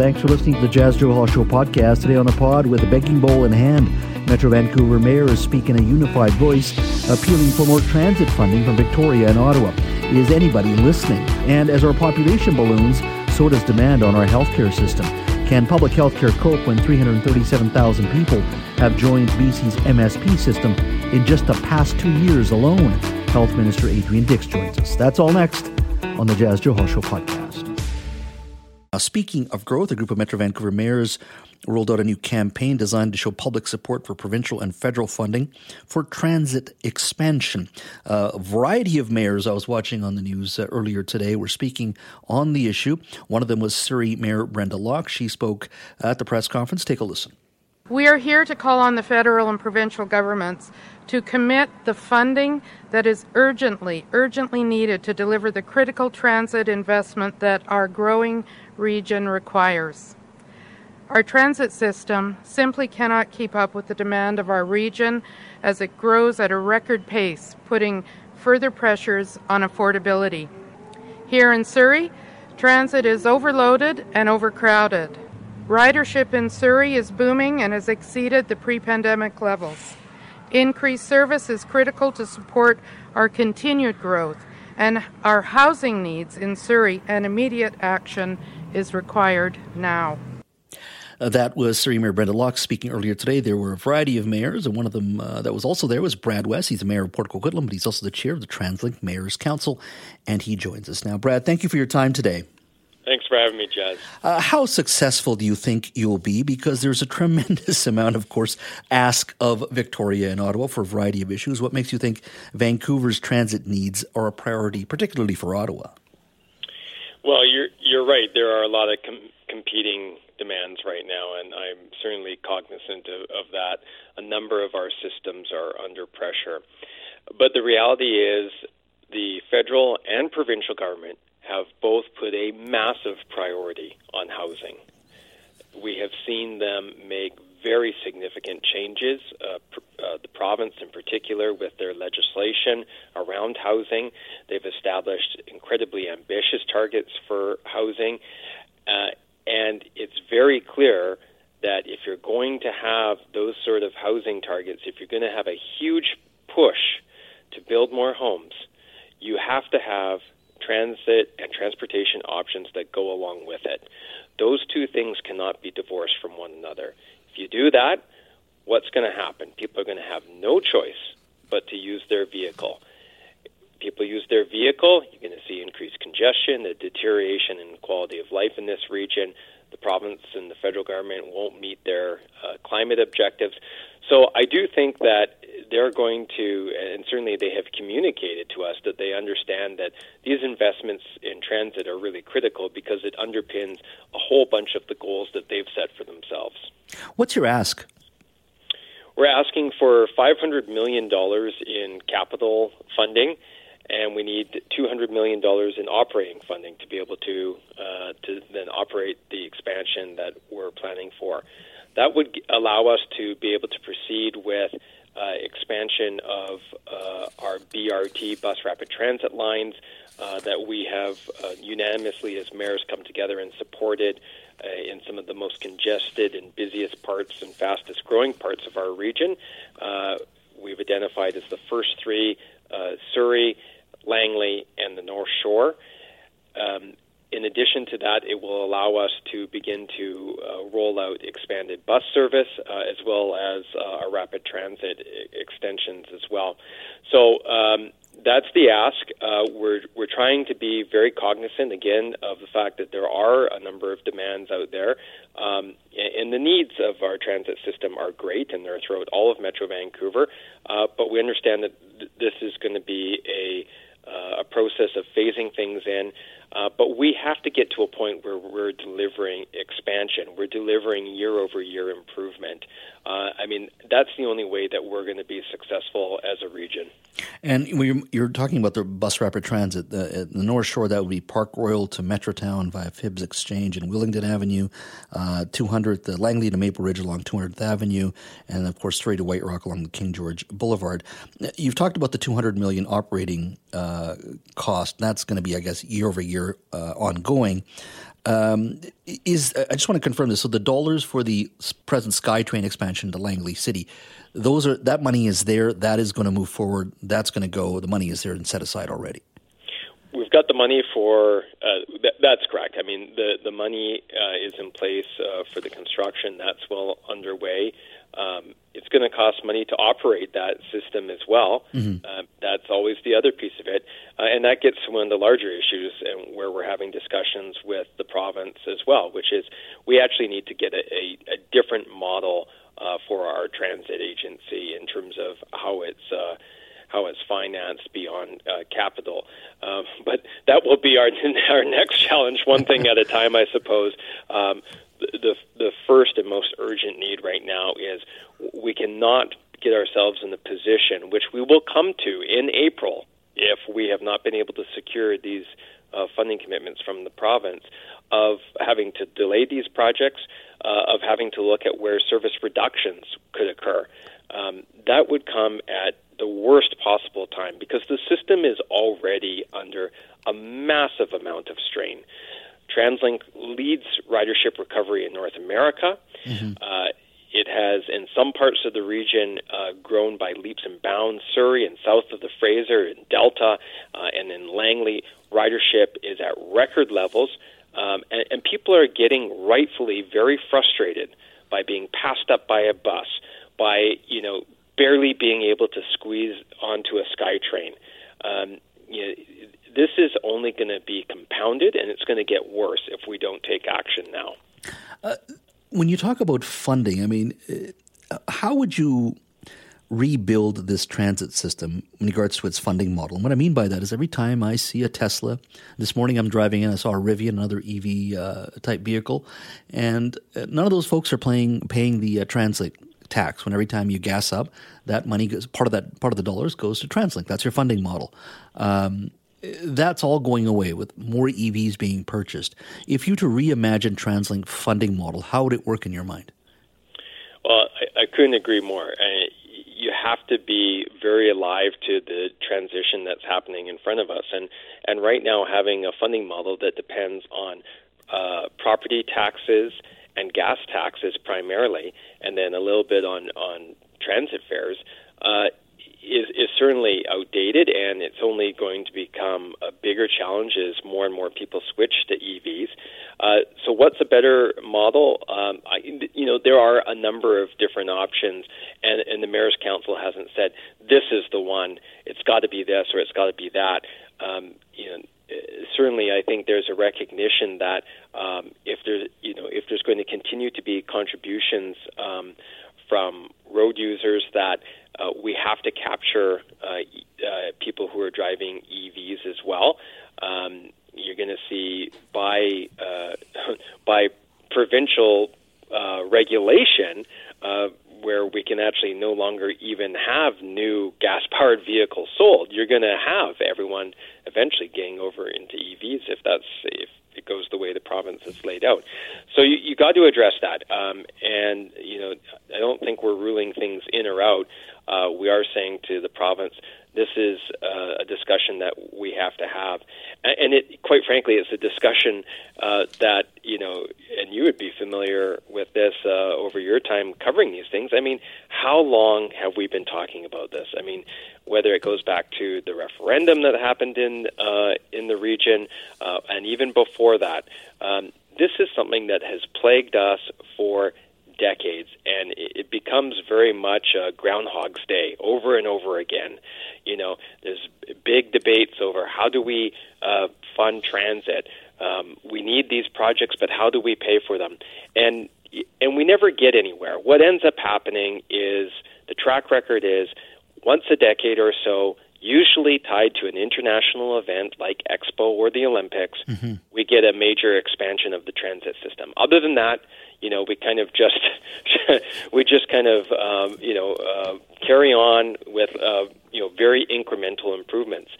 Thanks for listening to the Jas Johal Hall Show podcast. Today on the pod, with a begging bowl in hand, Metro Vancouver Mayor is speaking a unified voice, appealing for more transit funding from Victoria and Ottawa. Is anybody listening? And as our population balloons, so does demand on our healthcare system. Can public healthcare cope when 337,000 people have joined BC's MSP system in just the past two years alone? Health Minister Adrian Dix joins us. That's all next on the Jas Johal Show podcast. Uh, speaking of growth, a group of Metro Vancouver mayors rolled out a new campaign designed to show public support for provincial and federal funding for transit expansion. Uh, a variety of mayors I was watching on the news uh, earlier today were speaking on the issue. One of them was Surrey Mayor Brenda Locke. She spoke at the press conference. Take a listen. We are here to call on the federal and provincial governments to commit the funding that is urgently, urgently needed to deliver the critical transit investment that our growing region requires. Our transit system simply cannot keep up with the demand of our region as it grows at a record pace, putting further pressures on affordability. Here in Surrey, transit is overloaded and overcrowded. Ridership in Surrey is booming and has exceeded the pre pandemic levels. Increased service is critical to support our continued growth and our housing needs in Surrey, and immediate action is required now. Uh, that was Surrey Mayor Brenda Locke speaking earlier today. There were a variety of mayors, and one of them uh, that was also there was Brad West. He's the mayor of Port Coquitlam, but he's also the chair of the TransLink Mayors Council, and he joins us now. Brad, thank you for your time today. For having me, Jas. Uh, how successful do you think you'll be? Because there's a tremendous amount, of course, ask of Victoria and Ottawa for a variety of issues. What makes you think Vancouver's transit needs are a priority, particularly for Ottawa? Well, you're you're right. There are a lot of com- competing demands right now, and I'm certainly cognizant of, of that. A number of our systems are under pressure. But the reality is the federal and provincial government have both put a massive priority on housing. We have seen them make very significant changes, uh, pr- uh, the province in particular, with their legislation around housing. They've established incredibly ambitious targets for housing. Uh, and it's very clear that if you're going to have those sort of housing targets, if you're going to have a huge push to build more homes, you have to have transit and transportation options that go along with it. Those two things cannot be divorced from one another. If you do that, what's going to happen? People are going to have no choice but to use their vehicle people use their vehicle, you're going to see increased congestion, a deterioration in quality of life in this region. The province and the federal government won't meet their uh, climate objectives. So I do think that they're going to, and certainly they have communicated to us that they understand that these investments in transit are really critical because it underpins a whole bunch of the goals that they've set for themselves. What's your ask? We're asking for $500 million in capital funding and we need $200 million in operating funding to be able to uh, to then operate the expansion that we're planning for. That would allow us to be able to proceed with uh, expansion of uh, our BRT bus rapid transit lines uh, that we have uh, unanimously as mayors come together and supported uh, in some of the most congested and busiest parts and fastest growing parts of our region. we've identified as the first three Surrey, Langley, and the North Shore. Um, in addition to that, it will allow us to begin to uh, roll out expanded bus service uh, as well as uh, our rapid transit I- extensions as well. So um, that's the ask. Uh, we're we're trying to be very cognizant again of the fact that there are a number of demands out there, um, and the needs of our transit system are great, and they're throughout all of Metro Vancouver. Uh, but we understand that th- this is going to be a uh, a process of phasing things in. Uh, but we have to get to a point where we're delivering expansion. We're delivering year over year improvement. Uh, I mean, that's the only way that we're going to be successful as a region. And you're, you're talking about the bus rapid transit. The, the North Shore, that would be Park Royal to Metrotown via Phibbs Exchange and Willingdon Avenue, uh, 200th, the Langley to Maple Ridge along 200th Avenue, and of course, straight to White Rock along the King George Boulevard. You've talked about the 200 million operating uh, cost. That's going to be, I guess, year over year uh, ongoing. Um, is I just want to confirm this. So the dollars for the present SkyTrain expansion to Langley City, those are that money is there. That is going to move forward. That's going to go. The money is there and set aside already. We've got the money for uh, th- that's correct. I mean the the money uh, is in place uh, for the construction. That's well underway. Um, it's going to cost money to operate that system as well. Mm-hmm. Uh, that's always the other piece of it, uh, and that gets to one of the larger issues, and where we're having discussions with the province as well, which is we actually need to get a, a, a different model uh, for our transit agency in terms of how it's. Uh, how it's financed beyond uh, capital. Um, but that will be our our next challenge, one thing at a time, I suppose. Um, the the first and most urgent need right now is we cannot get ourselves in the position which we will come to in April if we have not been able to secure these uh, funding commitments from the province of having to delay these projects, uh, of having to look at where service reductions could occur. Um, that would come at the worst possible time because the system is already under a massive amount of strain. TransLink leads ridership recovery in North America. Mm-hmm. Uh, it has, in some parts of the region, uh, grown by leaps and bounds. Surrey and south of the Fraser and Delta uh, and in Langley, ridership is at record levels. Um, and, and people are getting rightfully very frustrated by being passed up by a bus, by, you know, barely being able to squeeze onto a SkyTrain. Um, you know, this is only going to be compounded and it's going to get worse if we don't take action now. Uh, when you talk about funding, I mean, uh, how would you rebuild this transit system in regards to its funding model? And what I mean by that is every time I see a Tesla, this morning I'm driving in, I saw a Rivian, another EV uh, type vehicle, and uh, none of those folks are playing, paying the uh, transit tax. When every time you gas up, that money goes part of that part of the dollars goes to TransLink. That's your funding model. Um, that's all going away with more EVs being purchased. If you to reimagine TransLink funding model, how would it work in your mind? Well, I, I couldn't agree more. I, you have to be very alive to the transition that's happening in front of us, and and right now having a funding model that depends on uh, property taxes and gas taxes primarily, and then a little bit on on transit fares. Uh, is, is certainly outdated, and it's only going to become a bigger challenge as more and more people switch to EVs. Uh, so, what's a better model? Um, I, you know, there are a number of different options, and, and the mayor's council hasn't said this is the one. It's got to be this or it's got to be that. Um, you know, certainly, I think there's a recognition that um, if there's, you know, if there's going to continue to be contributions um, from road users that uh, we have to capture uh, uh, people who are driving EVs as well. Um, you're going to see by uh, by provincial uh, regulation uh, where we can actually no longer even have new gas powered vehicles sold. You're going to have everyone eventually getting over into EVs if that's if it goes the way the province is laid out. So you, you got to address that. Um, and you know, I don't think we're ruling things in or out. Uh, we are saying to the province, this is uh, a discussion that we have to have, and it, quite frankly, it's a discussion uh, that you know, and you would be familiar with this uh, over your time covering these things. I mean, how long have we been talking about this? I mean, whether it goes back to the referendum that happened in uh, in the region, uh, and even before that, um, this is something that has plagued us for decades, and it becomes very much a Groundhog's Day over and over again. You know, there's big debates over how do we uh, fund transit. Um, we need these projects, but how do we pay for them? And and we never get anywhere. What ends up happening is the track record is once a decade or so, usually tied to an international event like Expo or the Olympics, mm-hmm. we get a major expansion of the transit system. Other than that, you know, we kind of just we just kind of um, you know uh, carry on with uh, you know very incremental improvements.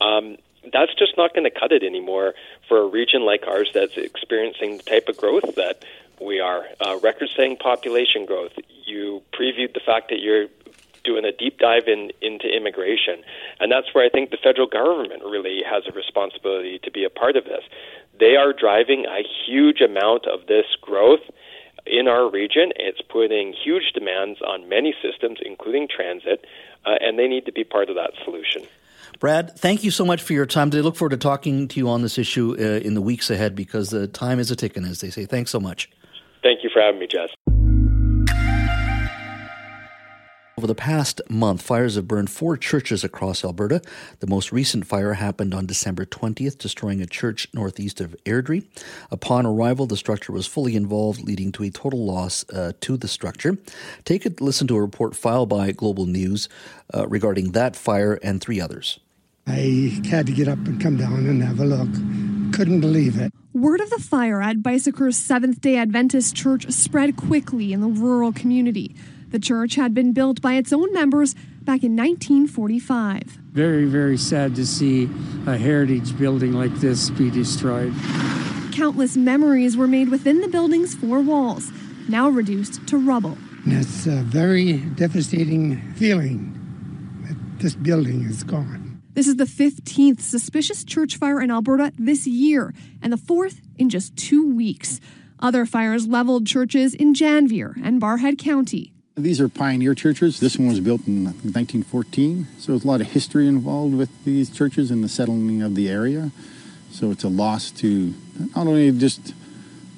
Um, that's just not going to cut it anymore for a region like ours that's experiencing the type of growth that we are. Uh, record-setting population growth. You previewed the fact that you're doing a deep dive in, into immigration. And that's where I think the federal government really has a responsibility to be a part of this. They are driving a huge amount of this growth in our region. It's putting huge demands on many systems, including transit, uh, and they need to be part of that solution. Brad, thank you so much for your time today. Look forward to talking to you on this issue uh, in the weeks ahead because the time is a ticking, as they say. Thanks so much. Thank you for having me, Jess. Over the past month, fires have burned four churches across Alberta. The most recent fire happened on December 20th, destroying a church northeast of Airdrie. Upon arrival, the structure was fully involved, leading to a total loss uh, to the structure. Take a listen to a report filed by Global News uh, regarding that fire and three others. I had to get up and come down and have a look. Couldn't believe it. Word of the fire at Beiseker's Seventh day Adventist Church spread quickly in the rural community. The church had been built by its own members back in 1945. Very, very sad to see a heritage building like this be destroyed. Countless memories were made within the building's four walls, now reduced to rubble. And it's a very devastating feeling that this building is gone. This is the 15th suspicious church fire in Alberta this year, and the fourth in just two weeks. Other fires leveled churches in Janvier and Barrhead County. These are pioneer churches. This one was built in 1914, so there's a lot of history involved with these churches and the settling of the area. So it's a loss to not only just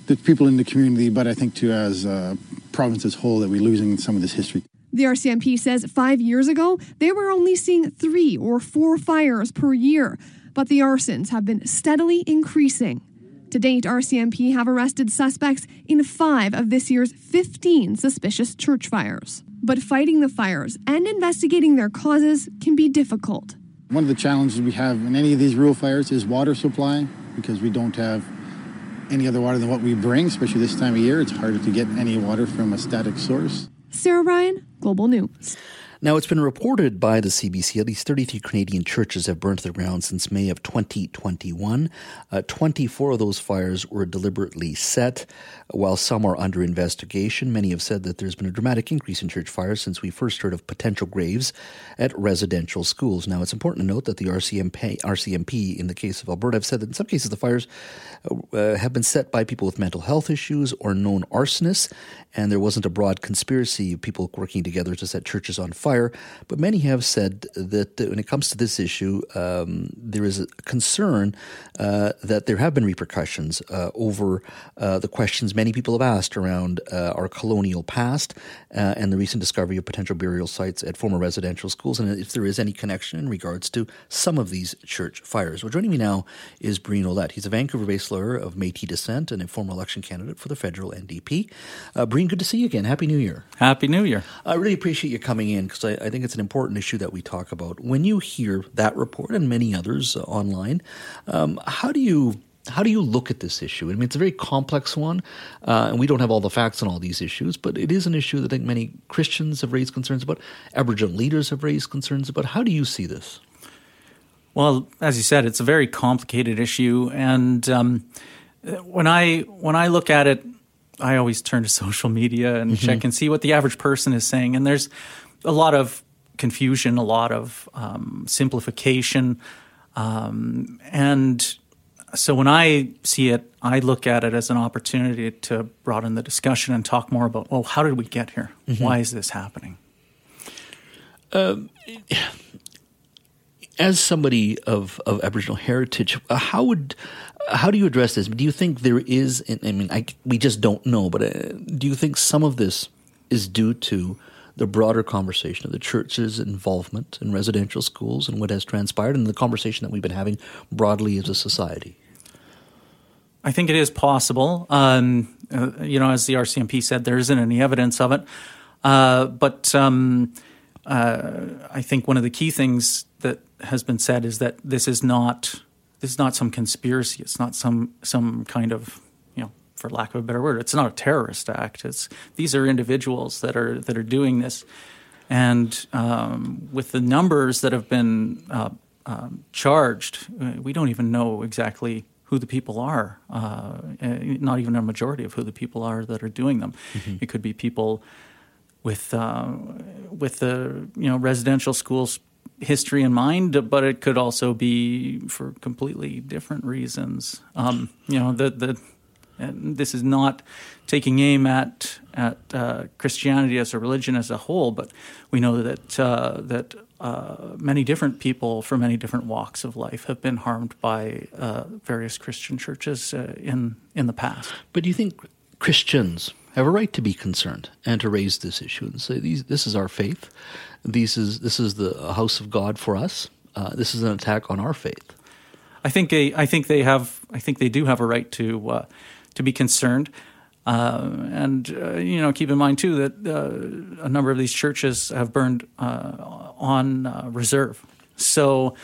the people in the community, but I think to as a province as whole that we're losing some of this history. The RCMP says five years ago, they were only seeing three or four fires per year, but the arsons have been steadily increasing. To date, RCMP have arrested suspects in five of this year's 15 suspicious church fires. But fighting the fires and investigating their causes can be difficult. One of the challenges we have in any of these rural fires is water supply because we don't have any other water than what we bring, especially this time of year. It's harder to get any water from a static source. Sarah Ryan, Global News. Now, it's been reported by the CBC at least 33 Canadian churches have burned to the ground since May of 2021. Uh, 24 of those fires were deliberately set, while some are under investigation. Many have said that there's been a dramatic increase in church fires since we first heard of potential graves at residential schools. Now, it's important to note that the RCMP, RCMP in the case of Alberta, have said that in some cases the fires uh, have been set by people with mental health issues or known arsonists, and there wasn't a broad conspiracy of people working together to set churches on fire. But many have said that when it comes to this issue, um, there is a concern uh, that there have been repercussions uh, over uh, the questions many people have asked around uh, our colonial past uh, and the recent discovery of potential burial sites at former residential schools, and if there is any connection in regards to some of these church fires. Well, joining me now is Breen Ouellette. He's a Vancouver-based lawyer of Métis descent and a former election candidate for the federal NDP. Uh, Breen, good to see you again. Happy New Year. Happy New Year. I really appreciate you coming in because I, I, think it's an important issue that we talk about. When you hear that report and many others uh, online, um, how do you how do you look at this issue? I mean, it's a very complex one, uh, and we don't have all the facts on all these issues, but it is an issue that I think many Christians have raised concerns about, Aboriginal leaders have raised concerns about. How do you see this? Well, as you said, it's a very complicated issue, and um, when I when I look at it, I always turn to social media and mm-hmm. check and see what the average person is saying, and there's a lot of confusion, a lot of um, simplification, um, and so when I see it, I look at it as an opportunity to broaden the discussion and talk more about, well, how did we get here? Mm-hmm. Why is this happening? Uh, as somebody of, of Aboriginal heritage, uh, how would how do you address this? Do you think there is? I mean, I, we just don't know, but uh, do you think some of this is due to the broader conversation of the church's involvement in residential schools and what has transpired, and the conversation that we've been having broadly as a society? I think it is possible. Um, uh, you know, as the RCMP said, there isn't any evidence of it. Uh, but um, uh, I think one of the key things that has been said is that this is not this is not some conspiracy. It's not some some kind of for lack of a better word, it's not a terrorist act. It's these are individuals that are that are doing this, and um, with the numbers that have been uh, um, charged, uh, we don't even know exactly who the people are. Uh, not even a majority of who the people are that are doing them. Mm-hmm. It could be people with uh, with the you know residential schools history in mind, but it could also be for completely different reasons. Um, you know, the the this is not taking aim at at uh, Christianity as a religion as a whole, but we know that uh, that uh, many different people from many different walks of life have been harmed by uh, various Christian churches uh, in in the past. But do you think Christians have a right to be concerned and to raise this issue and say these, this is our faith, this is this is the house of God for us. Uh, this is an attack on our faith. I think they, I think they have, I think they do have a right to uh, to be concerned. Uh, and uh, you know, keep in mind too that uh, a number of these churches have burned uh, on reserve. So,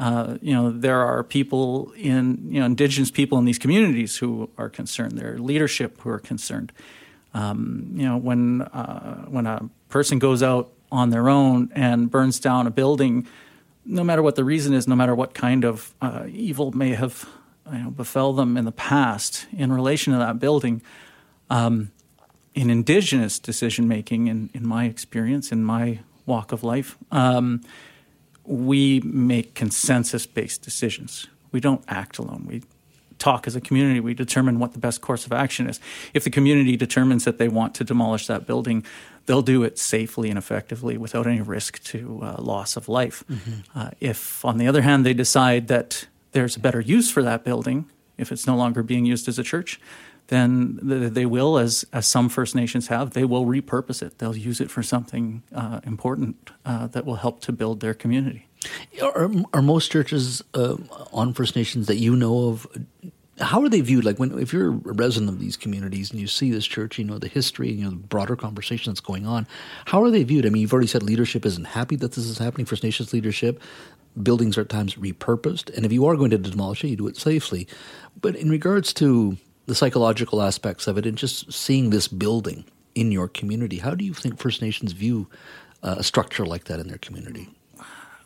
you know, there are people in you know indigenous people in these communities who are concerned. There are leadership who are concerned. Um, you know, when when a person goes out on their own and burns down a building, no matter what the reason is, no matter what kind of uh, evil may have you know, befell them in the past in relation to that building, um, in indigenous decision making, in, in my experience, in my walk of life, um, we make consensus based decisions. We don't act alone. We talk as a community. We determine what the best course of action is. If the community determines that they want to demolish that building, they'll do it safely and effectively without any risk to uh, loss of life. Mm-hmm. Uh, if, on the other hand, they decide that there's a better use for that building, if it's no longer being used as a church, then they will, as, as some First Nations have, they will repurpose it. They'll use it for something uh, important uh, that will help to build their community. Are, are most churches uh, on First Nations that you know of how are they viewed? Like when if you're a resident of these communities and you see this church, you know the history, you know the broader conversation that's going on. How are they viewed? I mean, you've already said leadership isn't happy that this is happening. First Nations leadership, buildings are at times repurposed, and if you are going to demolish it, you do it safely. But in regards to the psychological aspects of it, and just seeing this building in your community, how do you think First Nations view uh, a structure like that in their community?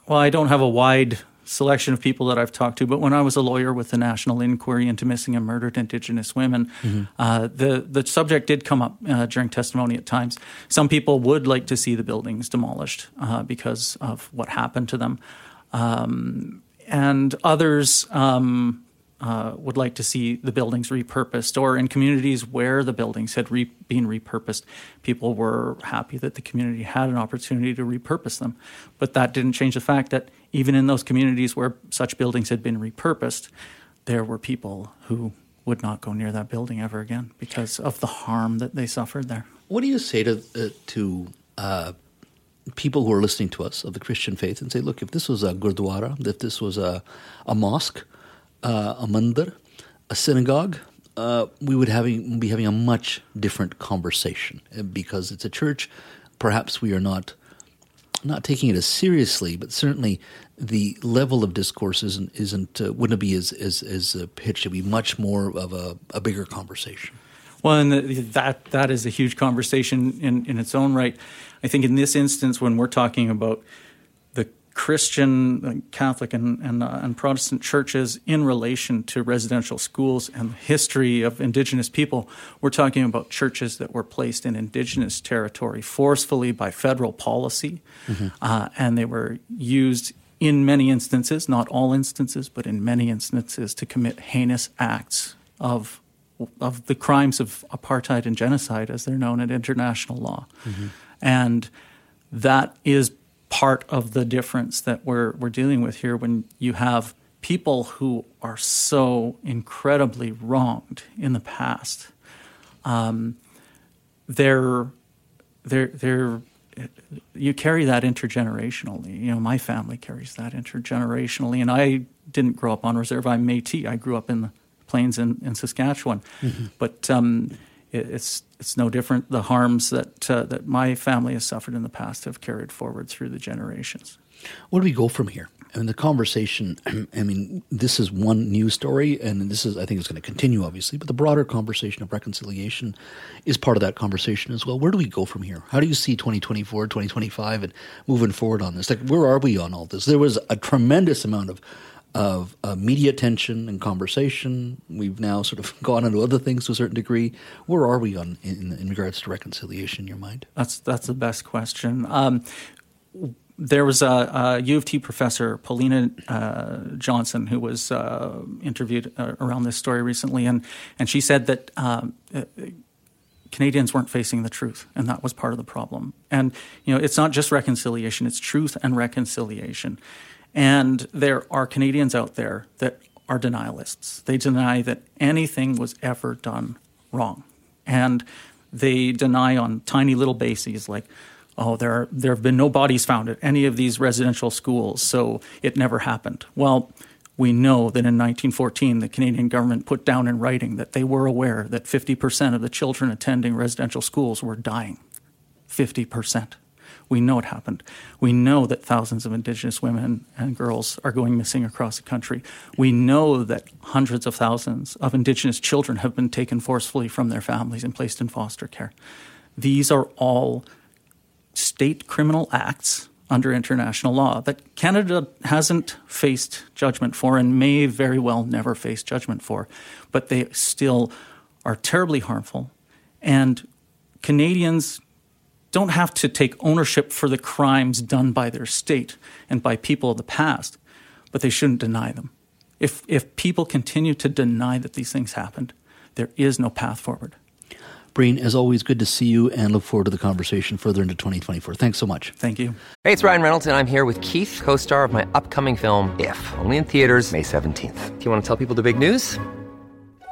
Well, I don't have a wide selection of people that I've talked to. But when I was a lawyer with the National Inquiry into Missing and Murdered Indigenous Women, mm-hmm. uh, the the subject did come up uh, during testimony at times. Some people would like to see the buildings demolished uh, because of what happened to them, um, and others. Um, uh, would like to see the buildings repurposed, or in communities where the buildings had re- been repurposed, people were happy that the community had an opportunity to repurpose them. But that didn't change the fact that even in those communities where such buildings had been repurposed, there were people who would not go near that building ever again because of the harm that they suffered there. What do you say to uh, to uh, people who are listening to us of the Christian faith and say, look, if this was a gurdwara, if this was a, a mosque, uh, a mandir, a synagogue, uh, we would having, be having a much different conversation uh, because it's a church. Perhaps we are not not taking it as seriously, but certainly the level of discourse isn't isn't uh, wouldn't be as as as uh, pitched. It'd be much more of a, a bigger conversation. Well, and that that is a huge conversation in in its own right. I think in this instance, when we're talking about the Christian, Catholic, and, and, uh, and, Protestant churches in relation to residential schools and the history of Indigenous people. We're talking about churches that were placed in Indigenous territory forcefully by federal policy, mm-hmm. uh, and they were used in many instances, not all instances, but in many instances, to commit heinous acts of of the crimes of apartheid and genocide, as they're known in international law, mm-hmm. and that is part of the difference that we're we're dealing with here when you have people who are so incredibly wronged in the past. Um, they're they're they're you carry that intergenerationally. You know, my family carries that intergenerationally, and I didn't grow up on reserve. I'm Métis. I grew up in the plains in, in Saskatchewan, mm-hmm. but um, it's it's no different. The harms that uh, that my family has suffered in the past have carried forward through the generations. Where do we go from here? I mean, the conversation, I mean, this is one news story, and this is, I think, it's going to continue, obviously, but the broader conversation of reconciliation is part of that conversation as well. Where do we go from here? How do you see 2024, 2025, and moving forward on this? Like, where are we on all this? There was a tremendous amount of of uh, media attention and conversation. We've now sort of gone into other things to a certain degree. Where are we on in, in regards to reconciliation? In your mind? That's that's the best question. Um, there was a, a, U of T professor, Paulina uh, Johnson, who was uh, interviewed uh, around this story recently, and and she said that. Um, uh, Canadians weren't facing the truth, and that was part of the problem. And you know, it's not just reconciliation; it's truth and reconciliation. And there are Canadians out there that are denialists. They deny that anything was ever done wrong, and they deny on tiny little bases like oh, there, are, there have been no bodies found at any of these residential schools, so it never happened. Well, we know that in 1914, the Canadian government put down in writing that they were aware that 50% of the children attending residential schools were dying. 50%. We know it happened. We know that thousands of Indigenous women and girls are going missing across the country. We know that hundreds of thousands of Indigenous children have been taken forcefully from their families and placed in foster care. These are all state criminal acts under international law that Canada hasn't faced judgment for and may very well never face judgment for, but they still are terribly harmful. And Canadians don't have to take ownership for the crimes done by their state and by people of the past, but they shouldn't deny them. If, if people continue to deny that these things happened, there is no path forward. Breen, as always, good to see you and look forward to the conversation further into 2024. Thanks so much. Thank you. Hey, it's Ryan Reynolds, and I'm here with Keith, co star of my upcoming film, If, only in theaters, May 17th. Do you want to tell people the big news?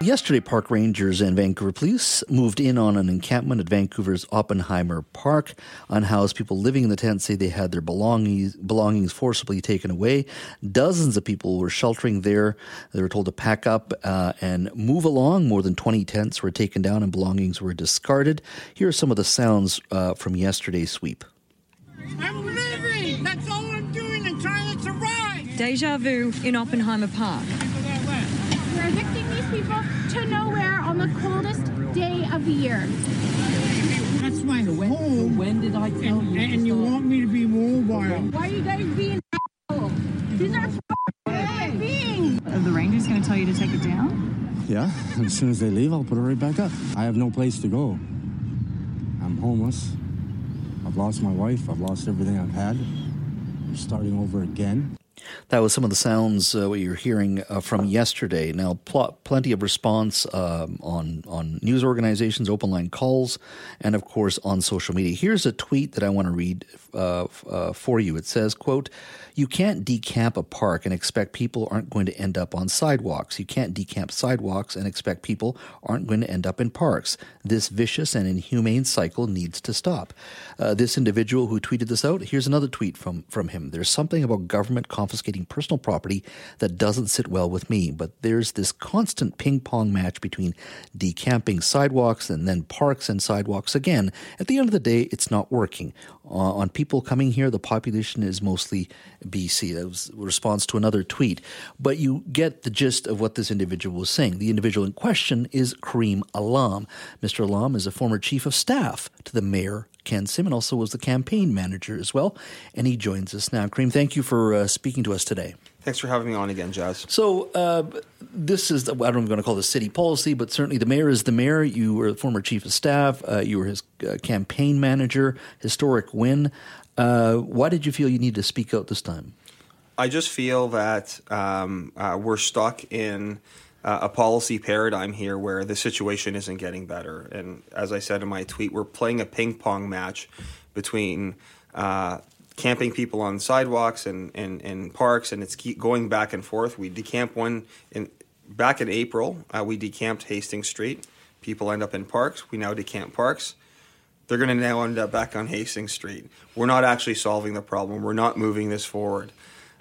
Yesterday, park rangers and Vancouver police moved in on an encampment at Vancouver's Oppenheimer Park. Unhoused people living in the tent say they had their belongings, belongings forcibly taken away. Dozens of people were sheltering there. They were told to pack up uh, and move along. More than 20 tents were taken down and belongings were discarded. Here are some of the sounds uh, from yesterday's sweep. I'm living! That's all I'm doing and trying to survive! Deja vu in Oppenheimer Park. We're evicting these people to nowhere on the coldest day of the year. That's my when, home. when did I tell and, you? And you want me to be mobile. Why are you guys being These are human beings. Are the Rangers going to tell you to take it down? Yeah, as soon as they leave, I'll put it right back up. I have no place to go. I'm homeless. I've lost my wife. I've lost everything I've had. I'm starting over again. That was some of the sounds uh, what you're hearing uh, from yesterday. Now, pl- plenty of response um, on on news organizations, open line calls, and of course on social media. Here's a tweet that I want to read uh, uh, for you. It says, "quote You can't decamp a park and expect people aren't going to end up on sidewalks. You can't decamp sidewalks and expect people aren't going to end up in parks. This vicious and inhumane cycle needs to stop." Uh, this individual who tweeted this out. Here's another tweet from from him. There's something about government confiscating personal property that doesn't sit well with me, but there's this constant ping pong match between decamping sidewalks and then parks and sidewalks again. At the end of the day, it's not working. Uh, on people coming here, the population is mostly BC. That was response to another tweet. But you get the gist of what this individual was saying. The individual in question is Kareem Allam. Mr. Allam is a former chief of staff to the mayor Ken Sim, also was the campaign manager as well. And he joins us now. Kareem, thank you for uh, speaking to us today. Thanks for having me on again, Jas. So, uh, this is, I don't know if I'm going to call this city policy, but certainly the mayor is the mayor. You were the former chief of staff, uh, you were his uh, campaign manager, historic win. Uh, why did you feel you needed to speak out this time? I just feel that um, uh, we're stuck in uh, a policy paradigm here where the situation isn't getting better. And as I said in my tweet, we're playing a ping pong match between uh, camping people on sidewalks and, and, and parks, and it's keep going back and forth. We decamp one in back in April, uh, we decamped Hastings Street. People end up in parks. We now decamp parks. They're going to now end up back on Hastings Street. We're not actually solving the problem. We're not moving this forward.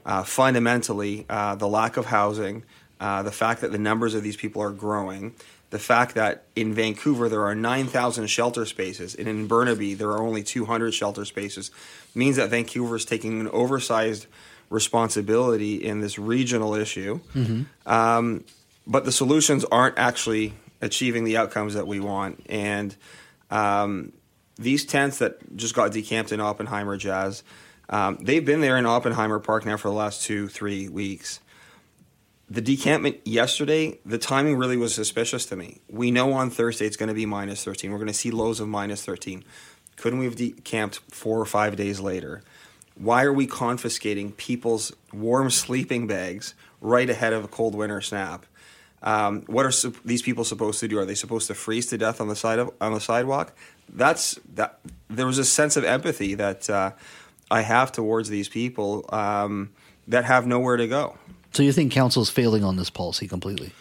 Uh, fundamentally, uh, the lack of housing, uh, the fact that the numbers of these people are growing, the fact that in Vancouver there are 9,000 shelter spaces and in Burnaby there are only 200 shelter spaces means that Vancouver is taking an oversized responsibility in this regional issue. Mm-hmm. Um, but the solutions aren't actually achieving the outcomes that we want. And um, these tents that just got decamped in Oppenheimer Jas, um, they've been there in Oppenheimer Park now for the last two, three weeks. The decampment yesterday, the timing really was suspicious to me. We know on Thursday it's going to be minus 13. We're going to see lows of minus 13. Couldn't we have decamped four or five days later? Why are we confiscating people's warm sleeping bags right ahead of a cold winter snap? Um, what are su- these people supposed to do? Are they supposed to freeze to death on the side of, on the sidewalk? That's that. There was a sense of empathy that uh, I have towards these people um, that have nowhere to go. So you think council is failing on this policy completely?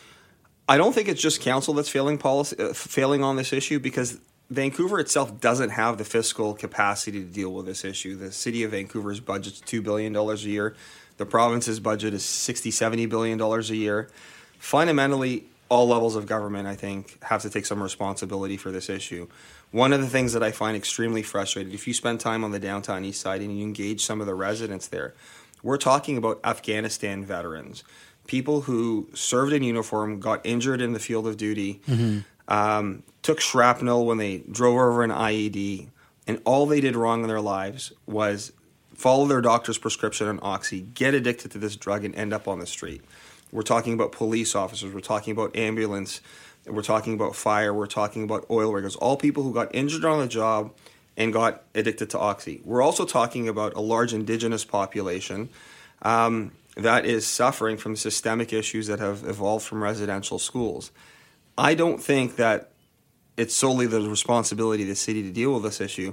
I don't think it's just council that's failing policy, uh, failing on this issue because Vancouver itself doesn't have the fiscal capacity to deal with this issue. The city of Vancouver's budget is $2 billion a year. The province's budget is 60, 70 billion dollars a year. Fundamentally, all levels of government, I think, have to take some responsibility for this issue. One of the things that I find extremely frustrating, if you spend time on the downtown east side and you engage some of the residents there, we're talking about Afghanistan veterans, people who served in uniform, got injured in the field of duty, Mm-hmm. um, took shrapnel when they drove over an IED, and all they did wrong in their lives was follow their doctor's prescription on oxy, get addicted to this drug, and end up on the street. We're talking about police officers, we're talking about ambulance, we're talking about fire, we're talking about oil riggers, all people who got injured on the job and got addicted to oxy. We're also talking about a large indigenous population um, that is suffering from systemic issues that have evolved from residential schools. I don't think that it's solely the responsibility of the city to deal with this issue.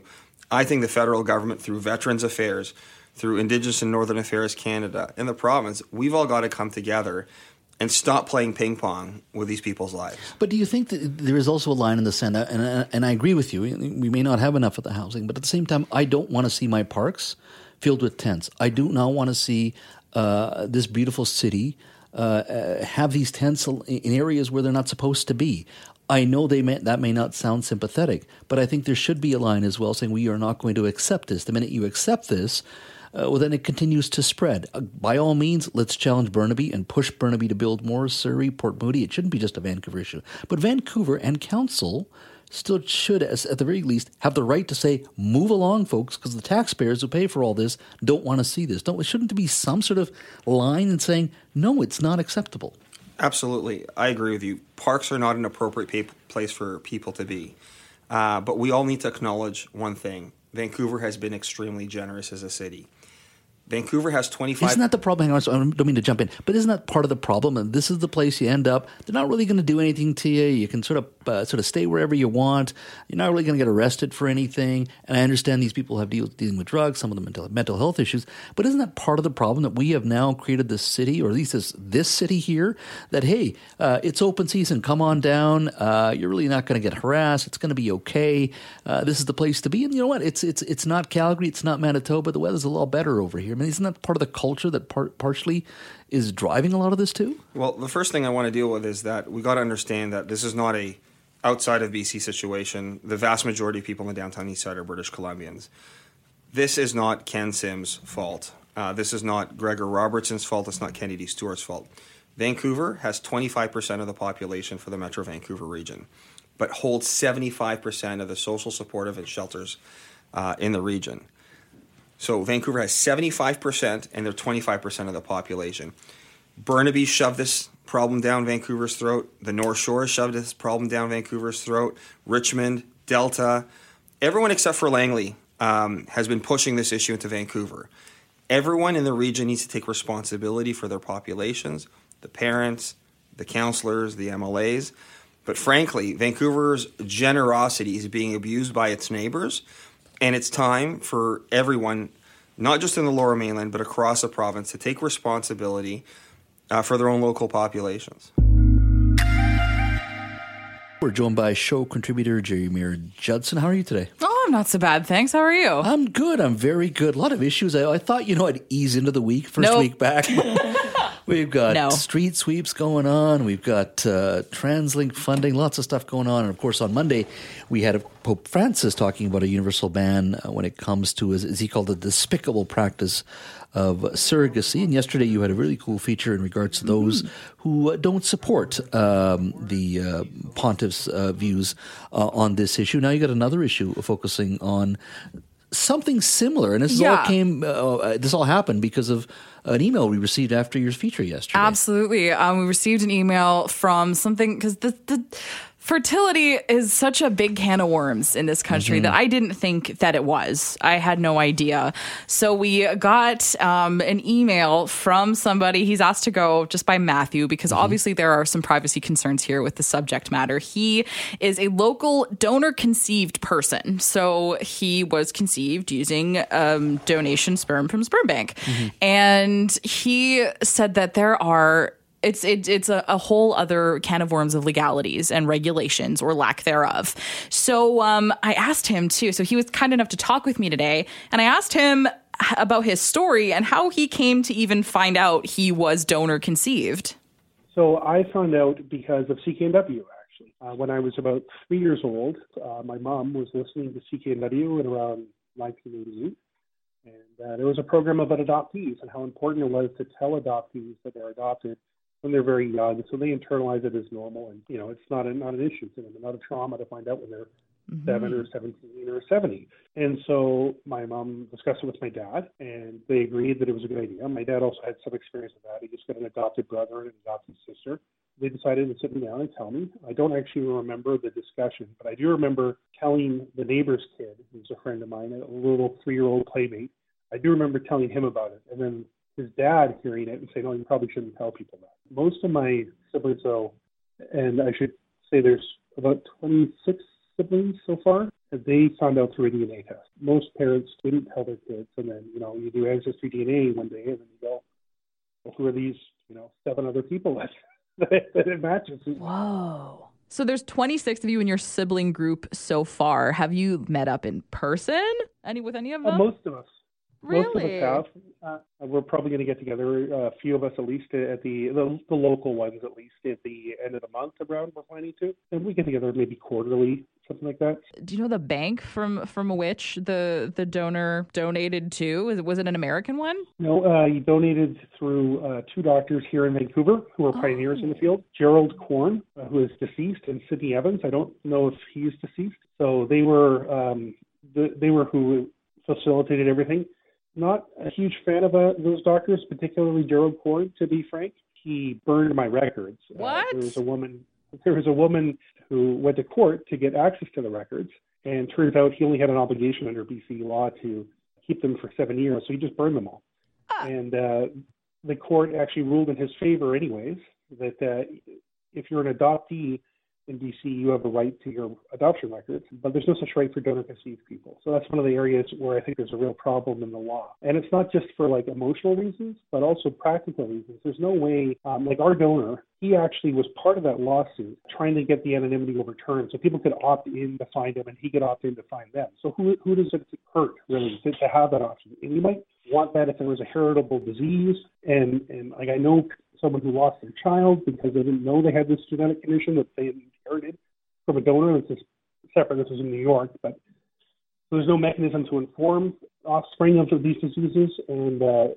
I think the federal government, through Veterans Affairs, through Indigenous and Northern Affairs Canada, and the province, we've all got to come together and stop playing ping pong with these people's lives. But do you think that there is also a line in the sand, and, and I agree with you, we may not have enough of the housing, but at the same time, I don't want to see my parks filled with tents. I do not want to see uh, this beautiful city uh, uh, have these tents in areas where they're not supposed to be. I know they may, that may not sound sympathetic, but I think there should be a line as well saying we are not going to accept this. The minute you accept this, uh, well, then it continues to spread. Uh, by all means, let's challenge Burnaby and push Burnaby to build more. Surrey, Port Moody, it shouldn't be just a Vancouver issue. But Vancouver and Council still should, as, at the very least, have the right to say, move along, folks, because the taxpayers who pay for all this don't want to see this. Don't, shouldn't there be some sort of line in saying, no, it's not acceptable? Absolutely. I agree with you. Parks are not an appropriate pa- place for people to be. Uh, but we all need to acknowledge one thing Vancouver has been extremely generous as a city. Vancouver has 25. Isn't that the problem? Hang on, I don't mean to jump in, but isn't that part of the problem? And this is the place you end up. They're not really going to do anything to you. You can sort of uh, sort of stay wherever you want. You're not really going to get arrested for anything. And I understand these people have deal, dealing with drugs, some of them mental, mental health issues. But isn't that part of the problem that we have now created this city, or at least this this city here, that hey, uh, it's open season. Come on down. Uh, you're really not going to get harassed. It's going to be okay. Uh, this is the place to be. And you know what? It's it's it's not Calgary. It's not Manitoba. The weather's a lot better over here. I mean, isn't that part of the culture that part, partially is driving a lot of this too? Well, the first thing I want to deal with is that we got to understand that this is not a outside of BC situation. The vast majority of people in the downtown east side are British Columbians. This is not Ken Sim's fault. Uh, this is not Gregor Robertson's fault. It's not Kennedy Stewart's fault. Vancouver has 25% of the population for the Metro Vancouver region, but holds 75% of the social supportive and shelters uh, in the region. So Vancouver has 75% and they're 25% of the population. Burnaby shoved this problem down Vancouver's throat. The North Shore shoved this problem down Vancouver's throat. Richmond, Delta, everyone except for Langley um, has been pushing this issue into Vancouver. Everyone in the region needs to take responsibility for their populations the parents, the counselors, the MLAs. But frankly, Vancouver's generosity is being abused by its neighbors. And it's time for everyone, not just in the lower mainland, but across the province, to take responsibility uh, for their own local populations. We're joined by show contributor Geri Mayer-Judson. How are you today? Oh, I'm not so bad, thanks. How are you? I'm good. I'm very good. A lot of issues. I, I thought you know I'd ease into the week first nope. week back. We've got No. street sweeps going on. We've got uh, TransLink funding, lots of stuff going on. And of course, on Monday, we had Pope Francis talking about a universal ban uh, when it comes to, as, he called it, the despicable practice of surrogacy. And yesterday, you had a really cool feature in regards to those who uh, don't support um, the uh, pontiff's uh, views uh, on this issue. Now, you got another issue focusing on something similar, and this is all came. Uh, uh, this all happened because of an email we received after your feature yesterday. Absolutely. Um, we received an email from something because the, the fertility is such a big can of worms in this country Mhm. that I didn't think that it was. I had no idea. So we got um, an email from somebody. He's asked to go just by Matthew because obviously there are some privacy concerns here with the subject matter. He is a local donor conceived person. So he was conceived using um, donation sperm from Sperm Bank. And he said that there are it's it, it's a, a whole other can of worms of legalities and regulations or lack thereof. So um, I asked him too. So he was kind enough to talk with me today, and I asked him about his story and how he came to even find out he was donor conceived. So I found out because of CKNW actually. Uh, when I was about three years old, uh, my mom was listening to CKNW in around 1988, and uh, there was a program about adoptees and how important it was to tell adoptees that they're adopted when they're very young, so they internalize it as normal, and you know it's not a, not an issue to them, not a trauma to find out when they're mm-hmm. seven or 17 or 70. And so my mom discussed it with my dad, and they agreed that it was a good idea. My dad also had some experience with that. He just got an adopted brother and an adopted sister. They decided to sit me down and tell me. I don't actually remember the discussion, but I do remember telling the neighbor's kid, who's a friend of mine, a little three year old playmate, I do remember telling him about it. And then his dad hearing it and saying, oh, you probably shouldn't tell people that. Most of my siblings, though, and I should say there's about 26 siblings so far, that they found out through a DNA test. Most parents didn't tell their kids, and then, you know, you do ancestry DNA one day, and then you go, well, who are these, you know, seven other people that, that it matches? Whoa. So there's 26 of you in your sibling group so far. Have you met up in person? Any with any of Uh, them? most of us. Most of us have. Uh, we're probably going to get together, uh, a few of us at least at the, the the local ones at least at the end of the month around. We're planning to, and we get together maybe quarterly, something like that. Do you know the bank from from which the the donor donated to? Was it, was it an American one? No, uh, he donated through uh, two doctors here in Vancouver who are pioneers in the field. Gerald Korn, uh, who is deceased, and Sidney Evans. I don't know if he's deceased. So they were um, the, they were who facilitated everything. Not a huge fan of uh, those doctors, particularly Gerald Korn. To be frank, he burned my records. What? Uh, there was a woman. There was a woman who went to court to get access to the records, and turns out he only had an obligation under BC law to keep them for seven years, so he just burned them all. And uh, the court actually ruled in his favor, anyways, that uh, if you're an adoptee in BC, you have a right to your adoption records, but there's no such right for donor conceived people. So that's one of the areas where I think there's a real problem in the law. And it's not just for like emotional reasons, but also practical reasons. There's no way, um, like our donor, he actually was part of that lawsuit trying to get the anonymity overturned so people could opt in to find him and he could opt in to find them. So who, who does it hurt really to, to have that option? And you might want that if there was a heritable disease and, and like I know someone who lost their child because they didn't know they had this genetic condition that they inherited from a donor. This is separate. This is in New York, but there's no mechanism to inform offspring of these diseases, and uh,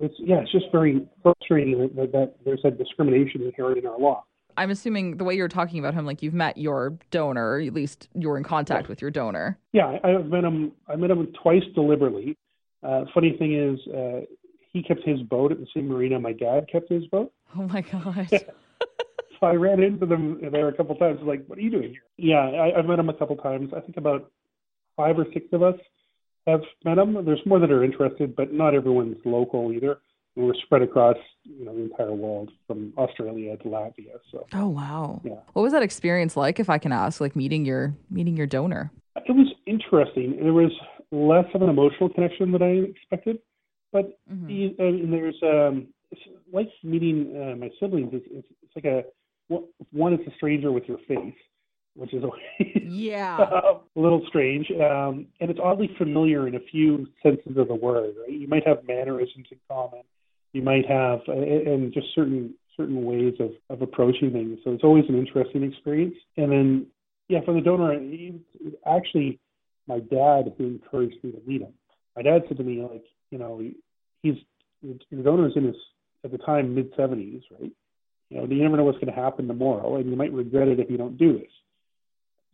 it's yeah, it's just very frustrating that, that, that there's a discrimination inherent in our law. I'm assuming the way you're talking about him, like you've met your donor, or at least you're in contact with your donor. Yeah, I, I've met him. I met him twice deliberately. Uh, funny thing is, uh, he kept his boat at the same marina my dad kept his boat. Oh my god. So I ran into them there a couple times. Like, what are you doing here? Yeah, I, I've met him a couple times. I think about five or six of us have met him. There's more that are interested, but not everyone's local either. And we're spread across, you know, the entire world from Australia to Latvia. So Oh wow. Yeah. What was that experience like, if I can ask, like meeting your meeting your donor? it was interesting. There was less of an emotional connection than I expected, but Mm-hmm. the, and there's um, it's like meeting uh, my siblings. It's, it's, it's like a one, it's a stranger with your face, which is yeah a little strange, um, and it's oddly familiar in a few senses of the word. Right? You might have mannerisms in common. You might have, and just certain certain ways of, of approaching things. So it's always an interesting experience. And then, yeah, for the donor, actually, my dad who encouraged me to meet him. My dad said to me, like, you know, he's the donor is in his at the time mid seventies, right? You know, you never know what's going to happen tomorrow, and you might regret it if you don't do this.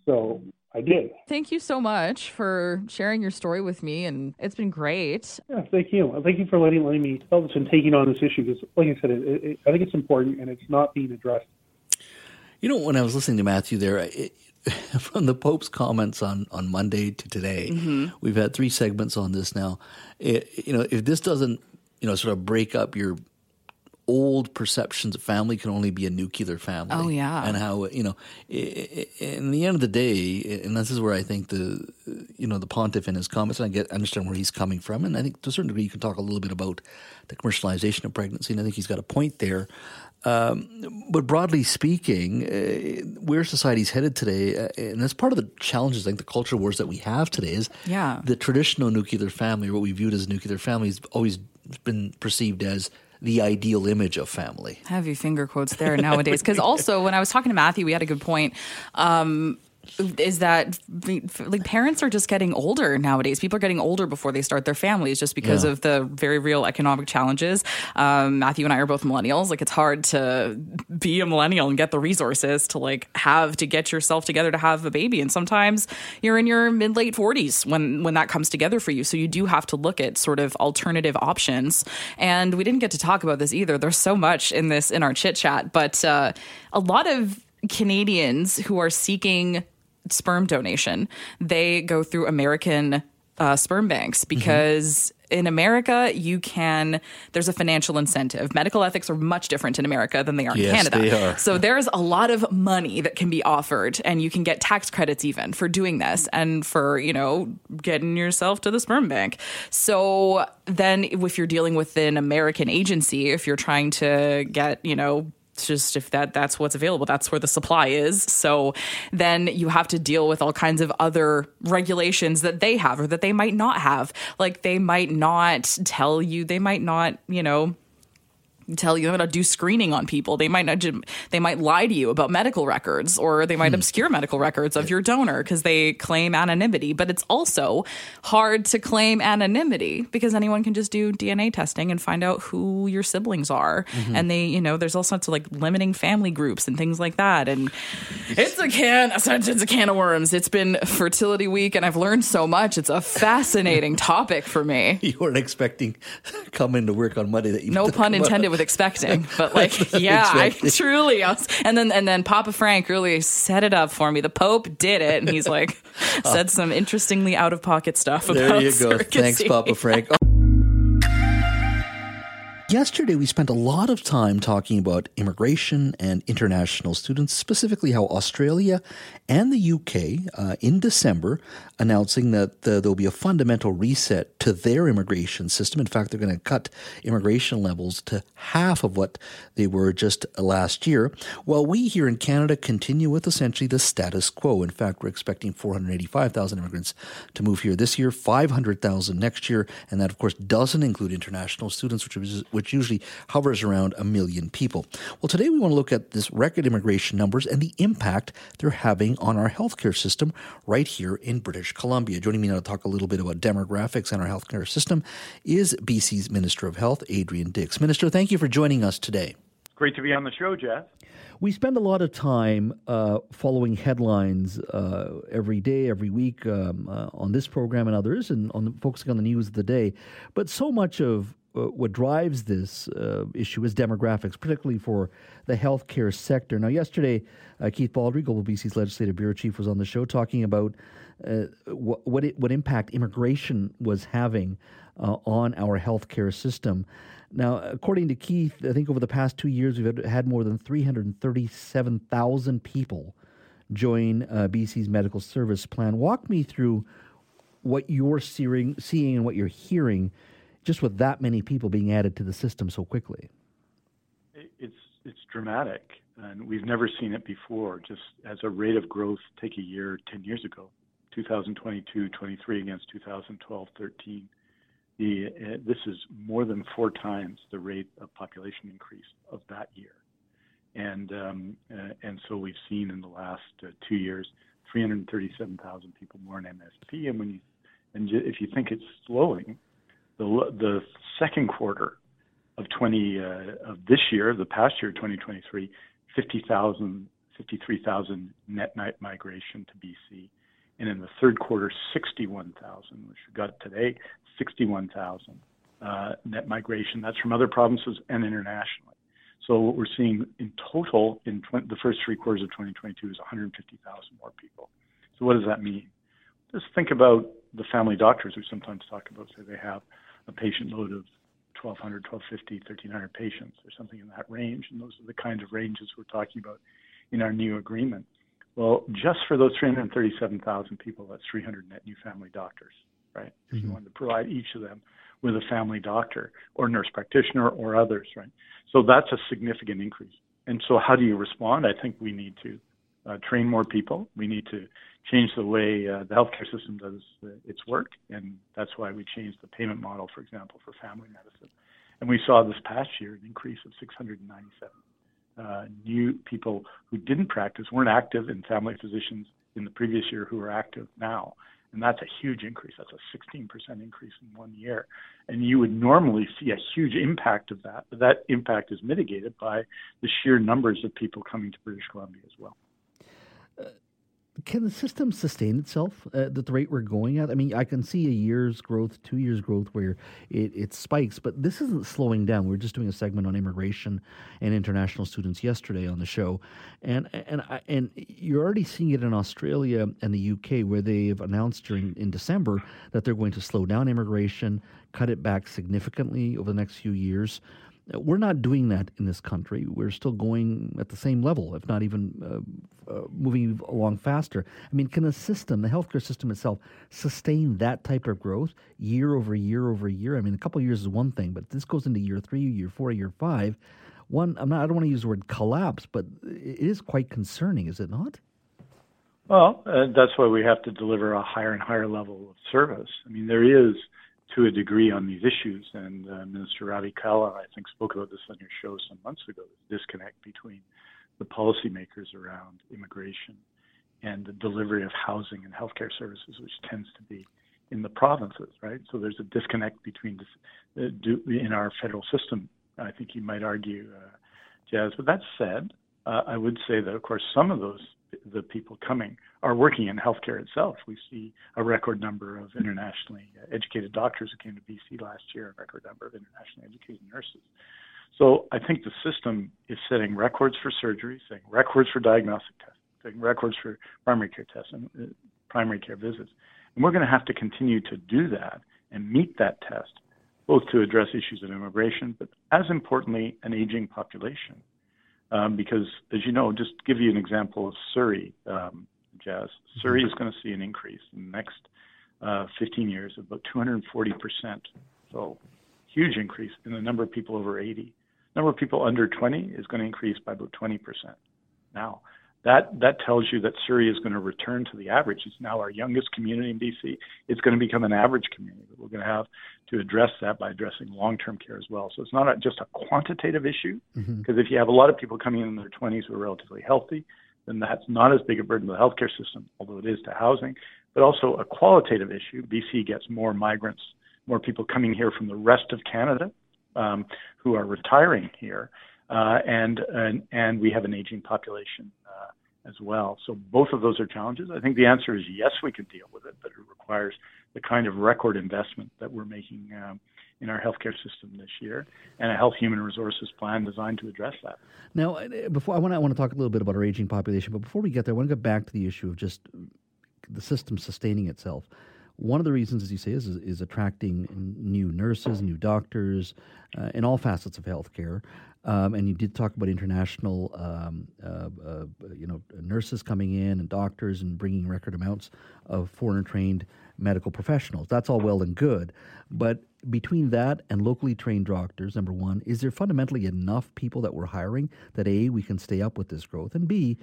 So I did. Thank you so much for sharing your story with me, and it's been great. Yeah, thank you. Thank you for letting letting me tell this and taking on this issue because, like I said, it, it, I think it's important and it's not being addressed. You know, when I was listening to Matthew there, it, from the Pope's comments on, on Monday to today, mm-hmm. we've had three segments on this now. It, you know, if this doesn't, you know, sort of break up your old perceptions of family can only be a nuclear family. Oh yeah, and how you know, in the end of the day, and this is where I think the you know the pontiff in his comments, and I get understand where he's coming from, and I think to a certain degree you can talk a little bit about the commercialization of pregnancy, and I think he's got a point there. Um, but broadly speaking, uh, where society's headed today, uh, and that's part of the challenges, I think, the culture wars that we have today is yeah. the traditional nuclear family, or what we viewed as a nuclear family, has always been perceived as the ideal image of family. Heavy finger quotes there nowadays. Because also, when I was talking to Matthew, we had a good point. Um, is that like parents are just getting older nowadays. People are getting older before they start their families just because yeah. of the very real economic challenges. Um, Matthew and I are both millennials. Like it's hard to be a millennial and get the resources to like have to get yourself together to have a baby. And sometimes you're in your mid late forties when when that comes together for you. So you do have to look at sort of alternative options. And we didn't get to talk about this either. There's so much in this in our chit chat, but uh, a lot of Canadians who are seeking sperm donation, they go through American uh, sperm banks mm-hmm. because mm-hmm. in America you can there's a financial incentive. Medical ethics are much different in America than they are yes, in Canada. They are. So there's a lot of money that can be offered and you can get tax credits even for doing this and for, you know, getting yourself to the sperm bank. So then if you're dealing with an American agency, if you're trying to get, you know, just if that that's what's available that's where the supply is. So then you have to deal with all kinds of other regulations that they have or that they might not have. Like they might not tell you they might not you know tell you they're going to do screening on people. They might not. They might lie to you about medical records, or they might hmm. obscure medical records of your donor because they claim anonymity. But it's also hard to claim anonymity because anyone can just do DNA testing and find out who your siblings are. Mm-hmm. And they, you know, there's all sorts of like limiting family groups and things like that. And it's a can, it's a can of worms. It's been fertility week, and I've learned so much. It's a fascinating topic for me. You weren't expecting coming to work on Monday that you no pun intended with expecting, but like, yeah, I truly, I was, and then and then Papa Frank really set it up for me. The Pope did it, and he's like oh. said some interestingly out of pocket stuff. There about you go. Thanks, Papa Frank. Yesterday, we spent a lot of time talking about immigration and international students, specifically how Australia and the UK uh, in December announcing that uh, there'll be a fundamental reset to their immigration system. In fact, they're going to cut immigration levels to half of what they were just last year. While we here in Canada continue with essentially the status quo. In fact, we're expecting 485,000 immigrants to move here this year, 500,000 next year, and that, of course, doesn't include international students, which, is, which usually hovers around a million people. Well, today we want to look at this record immigration numbers and the impact they're having on our healthcare system right here in British Columbia. Joining me now to talk a little bit about demographics and our healthcare system is BC's Minister of Health, Adrian Dix. Minister, thank you for joining us today. Great to be on the show, Jeff. We spend a lot of time uh, following headlines uh, every day, every week um, uh, on this program and others, and on the, focusing on the news of the day. But so much of what drives this uh, issue is demographics, particularly for the healthcare sector. Now, yesterday, uh, Keith Baldrey, Global BC's legislative bureau chief, was on the show talking about uh, what what, it, what, impact immigration was having uh, on our healthcare system. Now, according to Keith, I think over the past two years, we've had more than 337,000 people join uh, BC's medical service plan. Walk me through what you're seeing and what you're hearing just with that many people being added to the system so quickly? It's it's dramatic. and we've never seen it before. Just as a rate of growth, take a year 10 years ago, 2022 23 against 2012 13. The, uh, this is more than four times the rate of population increase of that year. And, um, uh, and so we've seen in the last uh, two years 337,000 people more in MSP. And when you, and if you think it's slowing, the, the second quarter of 20 uh, of this year, the past year, 2023, 50,000, 53,000 net night migration to BC, and in the third quarter, 61,000, which we got today, 61,000 uh, net migration. That's from other provinces and internationally. So what we're seeing in total in tw- the first three quarters of 2022 is 150,000 more people. So what does that mean? Just think about the family doctors who sometimes talk about, say they have a patient load of 1,200, 1,250, 1,300 patients or something in that range. And those are the kinds of ranges we're talking about in our new agreement. Well, just for those 337,000 people, that's 300 net new family doctors, right? Mm-hmm. If you want to provide each of them with a family doctor or nurse practitioner or others, right? So that's a significant increase. And so, how do you respond? I think we need to uh, train more people. We need to change the way uh, the healthcare system does uh, its work, and that's why we changed the payment model, for example, for family medicine. And we saw this past year an increase of 697 uh, new people who didn't practice, weren't active in family physicians in the previous year who are active now. And that's a huge increase. That's a 16% increase in one year. And you would normally see a huge impact of that, but that impact is mitigated by the sheer numbers of people coming to British Columbia as well can the system sustain itself uh, at the rate we're going at? I mean, I can see a year's growth, two years growth where it, it spikes, but this isn't slowing down. We are just doing a segment on immigration and international students yesterday on the show, and and and you're already seeing it in Australia and the UK where they've announced during in December that they're going to slow down immigration, cut it back significantly over the next few years. We're not doing that in this country. We're still going at the same level, if not even uh, uh, moving along faster. I mean, can the system, the healthcare system itself, sustain that type of growth year over year over year? I mean, a couple years is one thing, but this goes into year three, year four, year five. One, I'm not. I don't want to use the word collapse, but it is quite concerning, is it not? Well, uh, that's why we have to deliver a higher and higher level of service. I mean, there is to a degree on these issues. And uh, Minister Ravi Kahlon, I think, spoke about this on your show some months ago the disconnect between the policymakers around immigration and the delivery of housing and healthcare services, which tends to be in the provinces, right? So there's a disconnect between this, uh, in our federal system. I think you might argue, uh, Jas. But that said, uh, I would say that, of course, some of those the people coming are working in healthcare itself. We see a record number of internationally educated doctors who came to BC last year, a record number of internationally educated nurses. So I think the system is setting records for surgery, setting records for diagnostic tests, setting records for primary care tests and uh, primary care visits. And we're going to have to continue to do that and meet that test, both to address issues of immigration, but as importantly, an aging population um, because, as you know, just give you an example of Surrey, um. Mm-hmm. Surrey is going to see an increase in the next uh, 15 years of about 240 percent. So, huge increase in the number of people over 80. Number of people under 20 is going to increase by about 20 percent. Now, that that tells you that Surrey is going to return to the average. It's now our youngest community in BC. It's going to become an average community. But We're going to have to address that by addressing long-term care as well. So it's not a, just a quantitative issue because mm-hmm. if you have a lot of people coming in in their 20s who are relatively healthy, then that's not as big a burden to the healthcare system, although it is to housing, but also a qualitative issue. BC gets more migrants, more people coming here from the rest of Canada um, who are retiring here, uh, and, and and we have an aging population as well. So both of those are challenges. I think the answer is yes, we can deal with it, but it requires the kind of record investment that we're making um, in our healthcare system this year, and a health human resources plan designed to address that. Now, uh, before I want to, I want to talk a little bit about our aging population, but before we get there, I want to get back to the issue of just the system sustaining itself. One of the reasons, as you say, is, is, attracting new nurses, new doctors, uh, in all facets of healthcare. Um, and you did talk about international, um, uh, uh, you know, nurses coming in and doctors and bringing record amounts of foreign trained medical professionals. That's all well and good, but between that and locally trained doctors, number one, is there fundamentally enough people that we're hiring that A, we can stay up with this growth, and B,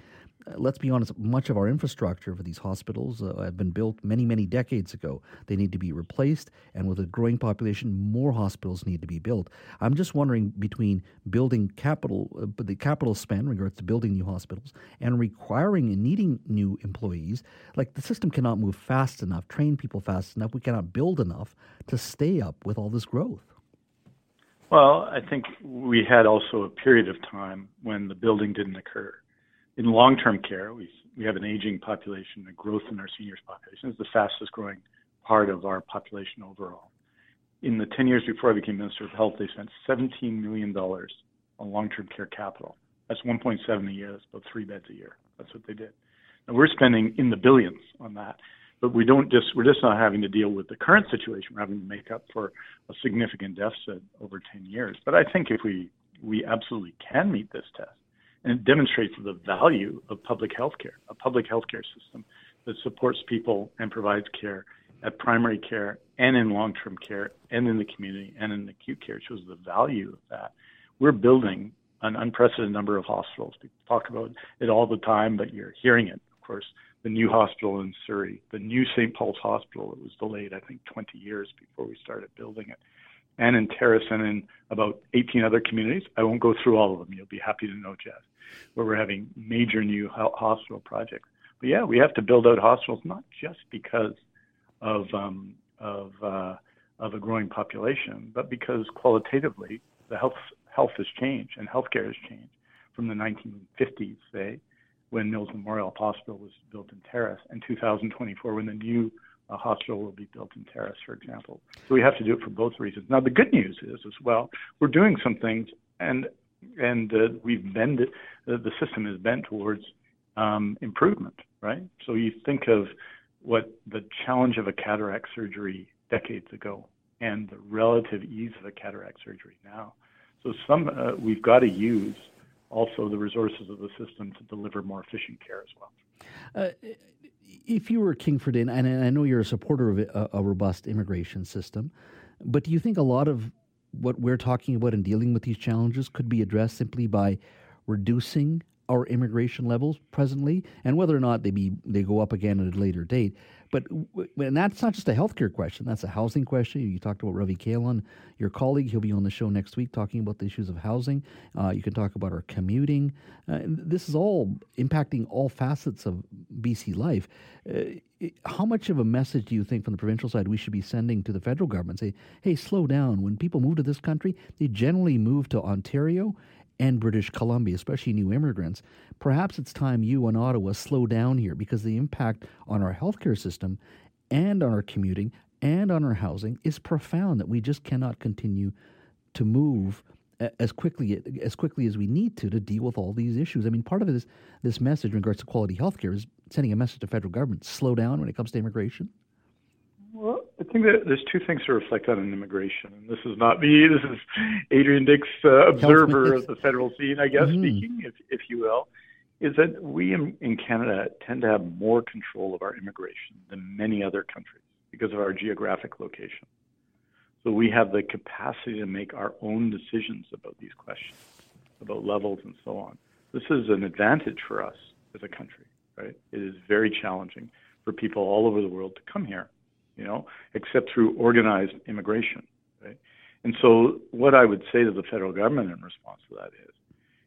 uh, let's be honest, much of our infrastructure for these hospitals uh, have been built many, many decades ago. They need to be replaced, and with a growing population, more hospitals need to be built. I'm just wondering between building capital, uh, the capital spend in regards to building new hospitals, and requiring and needing new employees, like the system cannot move fast enough, train people fast enough. We cannot build enough to stay up with all this growth. Well, I think we had also a period of time when the building didn't occur in long-term care, we we have an aging population, the growth in our seniors population is the fastest growing part of our population overall. In the 10 years before I became Minister of Health, they spent $17 million on long-term care capital. That's 1.7 a year. That's about three beds a year. That's what they did. And we're spending in the billions on that. But we don't just we're just not having to deal with the current situation. We're having to make up for a significant deficit over 10 years. But I think if we we absolutely can meet this test, and it demonstrates the value of public health care, a public health care system that supports people and provides care at primary care and in long-term care and in the community and in acute care. It shows the value of that. We're building an unprecedented number of hospitals. People talk about it all the time, but you're hearing it. Of course, the new hospital in Surrey, the new St. Paul's Hospital, it was delayed, I think, 20 years before we started building it and in Terrace and in about 18 other communities. I won't go through all of them. You'll be happy to know, Jas, where we're having major new hospital projects. But yeah, we have to build out hospitals not just because of um, of uh, of a growing population, but because qualitatively the health health has changed and healthcare has changed from the 1950s, say, when Mills Memorial Hospital was built in Terrace, and 2024 when the new a hospital will be built in Terrace, for example. So we have to do it for both reasons. Now the good news is as well, we're doing some things, and and uh, we've bent uh, the system is bent towards um, improvement, right? So you think of what the challenge of a cataract surgery decades ago, and the relative ease of a cataract surgery now. So some uh, we've got to use also the resources of the system to deliver more efficient care as well. Uh, if you were Kingford, and I know you're a supporter of a, a robust immigration system, but do you think a lot of what we're talking about in dealing with these challenges could be addressed simply by reducing our immigration levels presently, and whether or not they be they go up again at a later date. But and that's not just a healthcare question; that's a housing question. You talked about Ravi Kahlon, your colleague. He'll be on the show next week talking about the issues of housing. Uh, you can talk about our commuting. Uh, this is all impacting all facets of BC life. Uh, how much of a message do you think from the provincial side we should be sending to the federal government? Say, hey, slow down. When people move to this country, they generally move to Ontario and British Columbia, especially new immigrants. Perhaps it's time you and Ottawa slow down here because the impact on our healthcare system and on our commuting and on our housing is profound that we just cannot continue to move as quickly as quickly as we need to to deal with all these issues. I mean, part of it is this message in regards to quality healthcare is sending a message to federal government: slow down when it comes to immigration. Well, I think that there's two things to reflect on in immigration, and this is not me. This is Adrian Dix, uh, observer of the federal scene, I guess, mm-hmm. speaking, if, if you will. Is that we in, in Canada tend to have more control of our immigration than many other countries because of our geographic location. So we have the capacity to make our own decisions about these questions, about levels and so on. This is an advantage for us as a country, right? It is very challenging for people all over the world to come here you know, except through organized immigration. Right? And so, what I would say to the federal government in response to that is,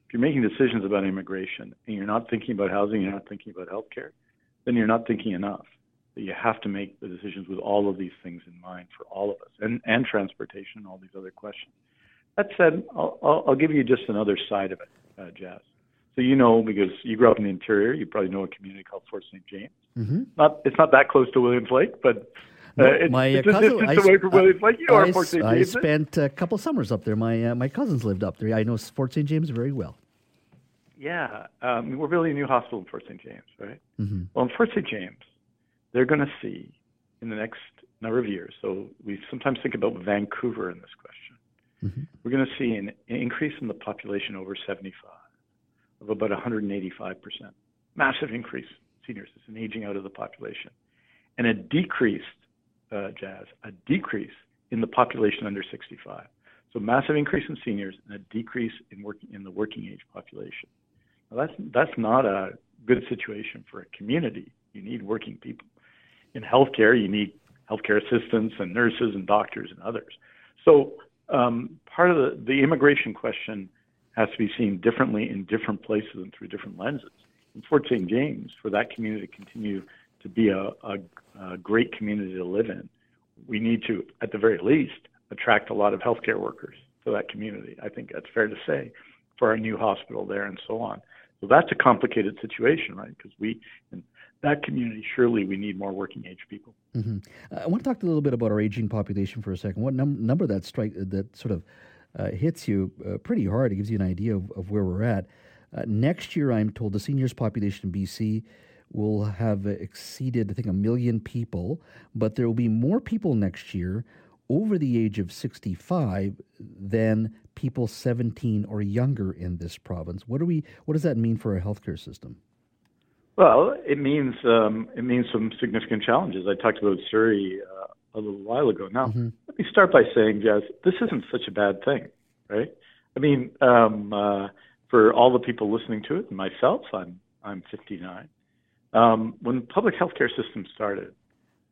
if you're making decisions about immigration and you're not thinking about housing, you're not thinking about healthcare, then you're not thinking enough. That you have to make the decisions with all of these things in mind for all of us, and and transportation and all these other questions. That said, I'll, I'll, I'll give you just another side of it, uh, Jas. So you know, because you grew up in the interior, you probably know a community called Fort St. James. Mm-hmm. Not, it's not that close to Williams Lake, but uh, my it's cousin, a distance away from Williams Lake. You know I, Fort St. I spent a couple summers up there. My uh, my cousins lived up there. I know Fort St. James very well. Yeah, um, we're building a new hospital in Fort St. James, right? Mm-hmm. Well, in Fort St. James, they're going to see in the next number of years. So we sometimes think about Vancouver in this question. Mm-hmm. We're going to see an increase in the population over 75 of about 185 percent. Massive increase, seniors. It's an aging out of the population, and a decrease uh, Jas, a decrease in the population under 65. So massive increase in seniors and a decrease in working in the working age population. Now that's that's not a good situation for a community. You need working people. In healthcare, you need healthcare assistants and nurses and doctors and others. So um, part of the, the immigration question has to be seen differently in different places and through different lenses. In Fort St. James, for that community to continue to be a, a, a great community to live in, we need to, at the very least, attract a lot of healthcare workers to that community. I think that's fair to say for our new hospital there and so on. So that's a complicated situation, right? Because we, in that community, surely we need more working age people. Mm-hmm. Uh, I want to talk a little bit about our aging population for a second. What num- number that strike that sort of uh, hits you uh, pretty hard? It gives you an idea of, of where we're at. Uh, next year, I'm told the seniors population in BC will have exceeded, I think, a million people, but there will be more people next year over the age of 65 than people 17 or younger in this province. What do we? What does that mean for our healthcare system? Well, it means um, it means some significant challenges. I talked about Surrey uh, a little while ago. Now, mm-hmm. let me start by saying, Jess, this isn't such a bad thing, right? I mean, um, uh, for all the people listening to it, and myself, I'm I'm 59. Um, when public healthcare system started,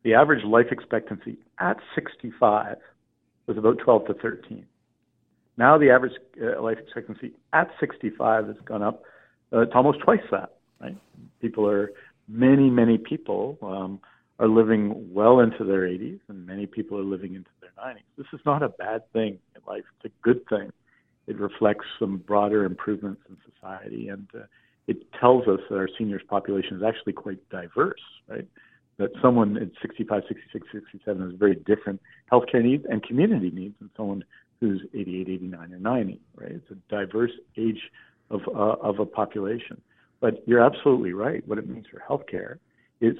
the average life expectancy at 65 was about 12 to 13. Now the average uh, life expectancy at 65 has gone up uh, to almost twice that. Right? People are many, many people um, are living well into their 80s, and many people are living into their 90s. This is not a bad thing in life; it's a good thing. It reflects some broader improvements in society, and uh, it tells us that our seniors population is actually quite diverse. Right? That someone at 65, 66, 67 has very different healthcare needs and community needs than someone who's 88, 89, or 90. Right? It's a diverse age of uh, of a population. But you're absolutely right. What it means for healthcare is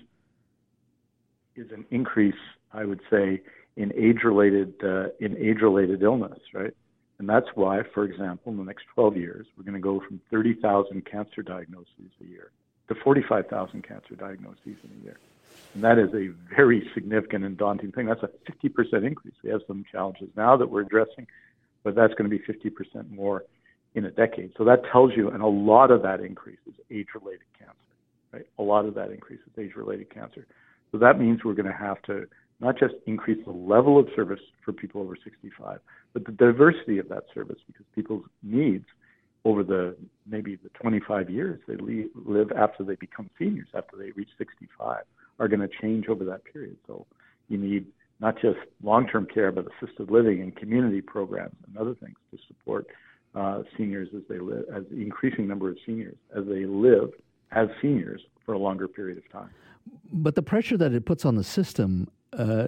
is an increase, I would say, in age-related uh, in age-related illness, right? And that's why, for example, in the next 12 years, we're going to go from 30,000 cancer diagnoses a year to 45,000 cancer diagnoses in a year. And that is a very significant and daunting thing. That's a 50% increase. We have some challenges now that we're addressing, but that's going to be 50% more in a decade. So that tells you, and a lot of that increase is age-related cancer, right? A lot of that increase is age-related cancer. So that means we're going to have to not just increase the level of service for people over 65, but the diversity of that service because people's needs over the maybe the 25 years they live after they become seniors, after they reach 65, are going to change over that period. So you need not just long-term care, but assisted living and community programs and other things to support uh, seniors as they live, as the increasing number of seniors as they live as seniors for a longer period of time. But the pressure that it puts on the system, uh,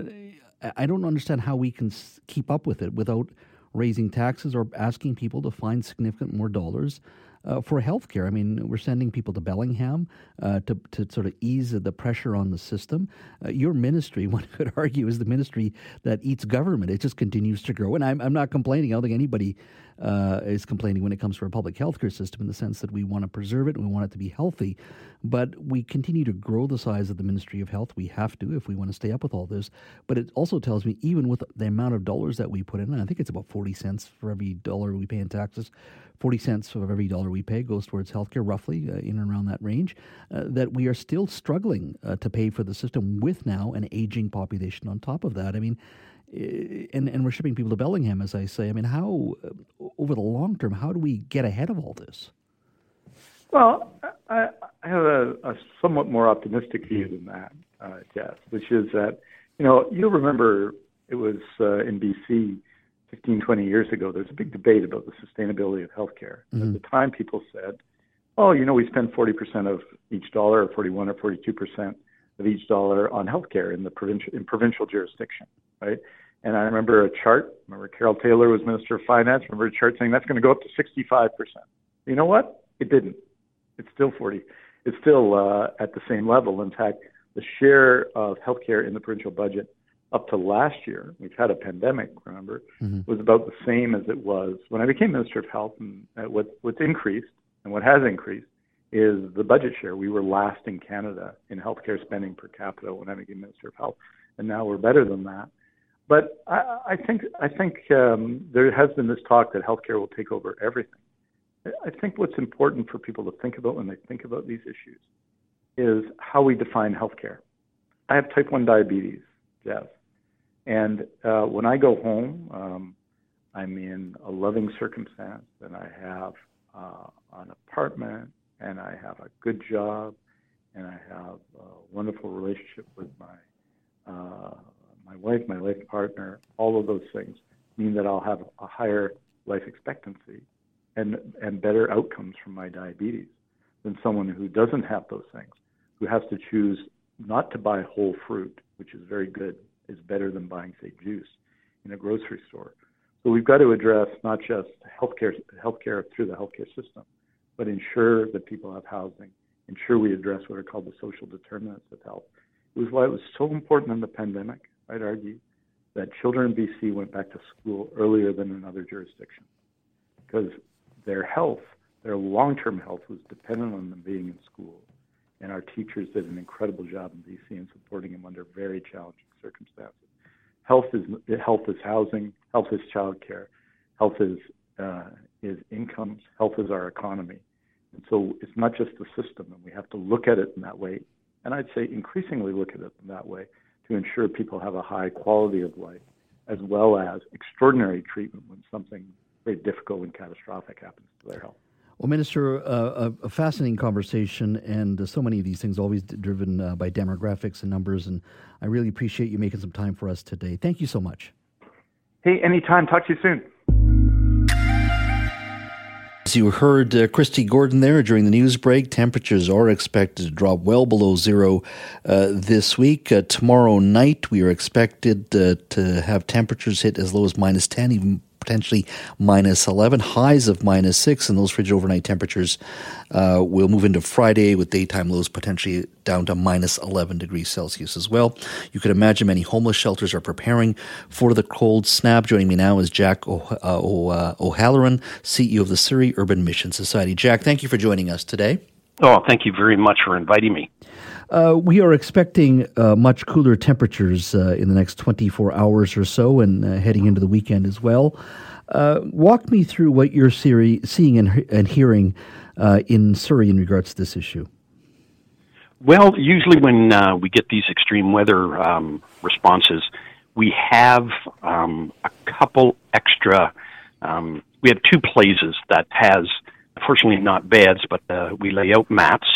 I don't understand how we can keep up with it without raising taxes or asking people to find significant more dollars uh, for healthcare. I mean, we're sending people to Bellingham uh, to, to sort of ease the pressure on the system. Uh, your ministry, one could argue, is the ministry that eats government. It just continues to grow. And I'm, I'm not complaining. I don't think anybody uh, is complaining when it comes to our public healthcare system in the sense that we want to preserve it and we want it to be healthy. But we continue to grow the size of the Ministry of Health. We have to if we want to stay up with all this. But it also tells me, even with the amount of dollars that we put in, and I think it's about 40 cents for every dollar we pay in taxes, 40 cents of every dollar we pay goes towards healthcare, roughly uh, in and around that range, uh, that we are still struggling uh, to pay for the system with now an aging population on top of that. I mean, and, and we're shipping people to Bellingham, as I say. I mean, how, uh, over the long term, how do we get ahead of all this? Well, I, I have a, a somewhat more optimistic view than that, uh, Jeff, which is that, you know, you'll remember it was uh, in BC 15, 20 years ago, there's a big debate about the sustainability of healthcare. Mm-hmm. At the time, people said, oh, you know, we spend 40% of each dollar, or 41 or 42% of each dollar on healthcare in the provincial in provincial jurisdiction, right? And I remember a chart. Remember Carole Taylor was Minister of Finance. Remember a chart saying that's going to go up to 65%. You know what? It didn't. It's still 40. It's still uh, at the same level. In fact, the share of healthcare in the provincial budget up to last year, we've had a pandemic, remember, mm-hmm. was about the same as it was when I became Minister of Health. And uh, what, what's increased and what has increased is the budget share. We were last in Canada in healthcare spending per capita when I became Minister of Health, and now we're better than that. But I, I think I think um, there has been this talk that healthcare will take over everything. I think what's important for people to think about when they think about these issues is how we define healthcare. I have type 1 diabetes, Jeff. And uh, when I go home, um, I'm in a loving circumstance and I have uh, an apartment and I have a good job and I have a wonderful relationship with my uh, my wife, my life partner. All of those things mean that I'll have a higher life expectancy and and better outcomes from my diabetes than someone who doesn't have those things, who has to choose not to buy whole fruit, which is very good, is better than buying say juice in a grocery store. So we've got to address not just healthcare healthcare through the healthcare system, but ensure that people have housing, ensure we address what are called the social determinants of health. It was why it was so important in the pandemic, I'd argue, that children in BC went back to school earlier than in other jurisdictions because their health, their long term health, was dependent on them being in school. And our teachers did an incredible job in BC in supporting them under very challenging circumstances. Health is health is housing, health is childcare, health is uh, is incomes, health is our economy. And so it's not just the system, and we have to look at it in that way. And I'd say increasingly look at it in that way to ensure people have a high quality of life, as well as extraordinary treatment when something very difficult and catastrophic happens to their health. Well, Minister, uh, a, fascinating conversation, and uh, so many of these things always driven uh, by demographics and numbers. And I really appreciate you making some time for us today. Thank you so much. Hey, anytime. Talk to you soon. As you heard uh, Kristi Gordon there during the news break, temperatures are expected to drop well below zero uh, this week. Uh, tomorrow night, we are expected uh, to have temperatures hit as low as minus 10, even potentially minus 11, highs of minus 6, and those frigid overnight temperatures uh, will move into Friday with daytime lows potentially down to minus 11 degrees Celsius as well. You could imagine many homeless shelters are preparing for the cold snap. Joining me now is Jack o- uh, o- uh, O'Halloran, CEO of the Surrey Urban Mission Society. Jack, thank you for joining us today. Oh, thank you very much for inviting me. Uh, we are expecting uh, much cooler temperatures uh, in the next 24 hours or so and uh, heading into the weekend as well. Uh, walk me through what you're seeing and, and hearing uh, in Surrey in regards to this issue. Well, usually when we get these extreme weather um, responses, we have um, a couple extra. Um, we have two places that has, unfortunately, not beds, but we lay out mats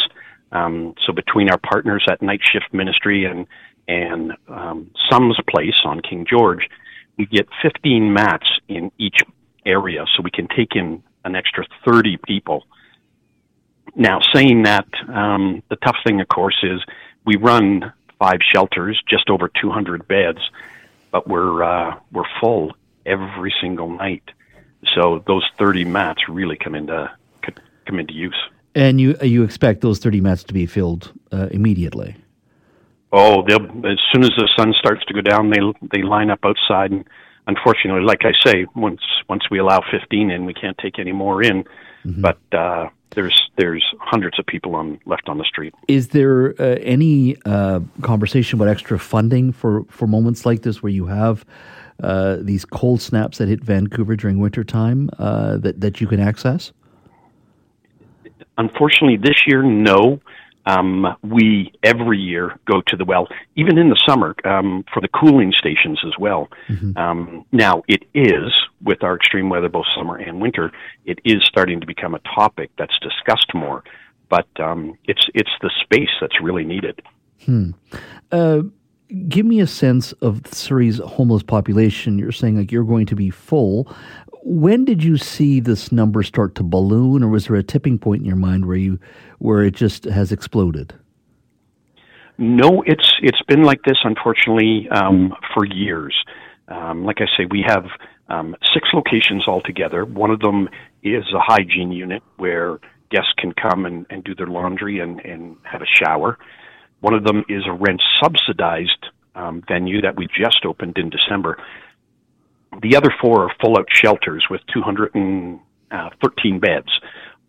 um, so between our partners at Night Shift Ministry and and um, SUMS Place on King George, we get 15 mats in each area, so we can take in an extra 30 people. Now, saying that, um, the tough thing, of course, is we run five shelters, just over 200 beds, but we're uh, we're full every single night. So those 30 mats really come into come into use. And you you expect those 30 mats to be filled uh, immediately? Oh, they'll as soon as the sun starts to go down, they they line up outside. And unfortunately, like I say, once once we allow 15 in, we can't take any more in. Mm-hmm. But uh, there's there's hundreds of people on left on the street. Is there uh, any uh, conversation about extra funding for for moments like this, where you have uh, these cold snaps that hit Vancouver during wintertime uh, that that you can access? Unfortunately, this year, no. Um, we every year go to the well, even in the summer, um, for the cooling stations as well. Mm-hmm. Um, now, it is, with our extreme weather, both summer and winter, it is starting to become a topic that's discussed more. But um, it's it's the space that's really needed. Hmm. Uh, give me a sense of Surrey's homeless population. You're saying like you're going to be full when did you see this number start to balloon, or was there a tipping point in your mind where you where it just has exploded? No, it's it's been like this, unfortunately, um, for years. Um, like I say, we have um, six locations altogether. One of them is a hygiene unit where guests can come and, and do their laundry and, and have a shower. One of them is a rent subsidized um, venue that we just opened in December the other four are full out shelters with 213 uh, beds,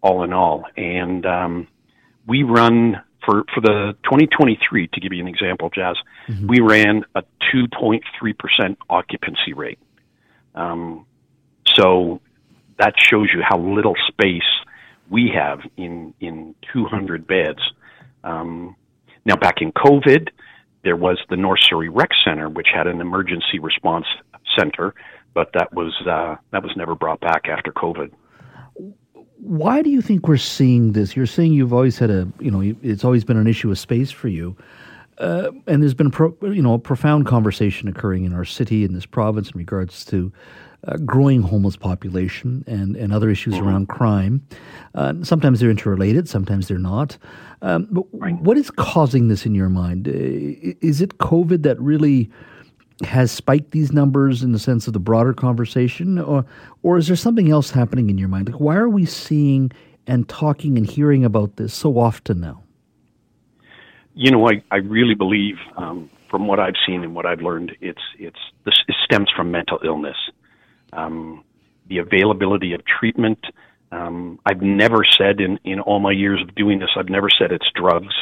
all in all. And um, we run for for the 2023, to give you an example, Jas, Mm-hmm. we ran a 2.3 percent occupancy rate. Um, so that shows you how little space we have in in 200 beds. Um, now, back in COVID, there was the North Surrey Rec Center, which had an emergency response center, but that was uh, that was never brought back after COVID. Why do you think we're seeing this? You're saying you've always had a, you know, it's always been an issue of space for you. Uh, and there's been, pro, you know, a profound conversation occurring in our city, in this province, in regards to uh, growing homeless population and, and other issues around crime. Uh, sometimes they're interrelated, sometimes they're not. Um, but what is causing this in your mind? Uh, is it COVID that really has spiked these numbers in the sense of the broader conversation, or or is there something else happening in your mind? Like, why are we seeing and talking and hearing about this so often now? You know, I, I really believe, um, from what I've seen and what I've learned, it's it's this it stems from mental illness, um, the availability of treatment. Um, I've never said in in all my years of doing this, I've never said it's drugs,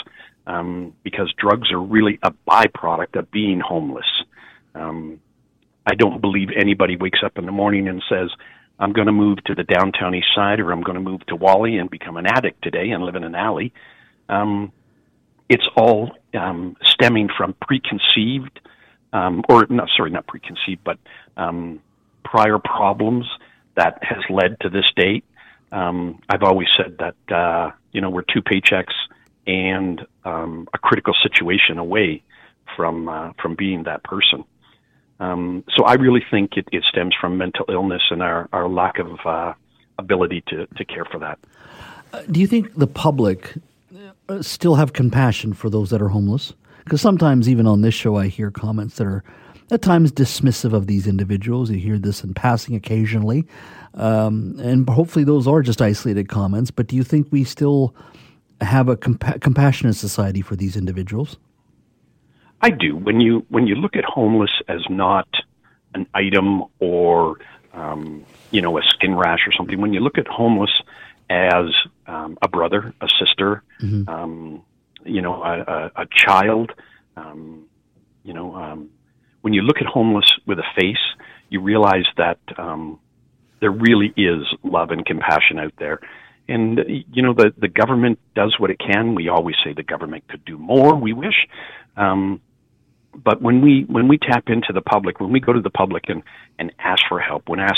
um, because drugs are really a byproduct of being homeless. Um, I don't believe anybody wakes up in the morning and says, I'm going to move to the downtown east side or I'm going to move to Whalley and become an addict today and live in an alley. Um, it's all um, stemming from preconceived, um, or not, sorry, not preconceived, but um, prior problems that has led to this date. Um, I've always said that, uh, you know, we're two paychecks and um, a critical situation away from uh, from being that person. Um, so I really think it, it stems from mental illness and our, our lack of uh, ability to, to care for that. Uh, do you think the public uh, still have compassion for those that are homeless? Because sometimes, even on this show, I hear comments that are at times dismissive of these individuals. You hear this in passing occasionally. Um, and hopefully, those are just isolated comments. But do you think we still have a compa- compassionate society for these individuals? I do. When you when you look at homeless as not an item or um, you know a skin rash or something, when you look at homeless as um, a brother, a sister, Mm-hmm. um, you know, a, a, a child, um, you know, um, when you look at homeless with a face, you realize that um, there really is love and compassion out there. And you know the the government does what it can. We always say the government could do more. We wish, um, but when we when we tap into the public, when we go to the public and and ask for help, when ask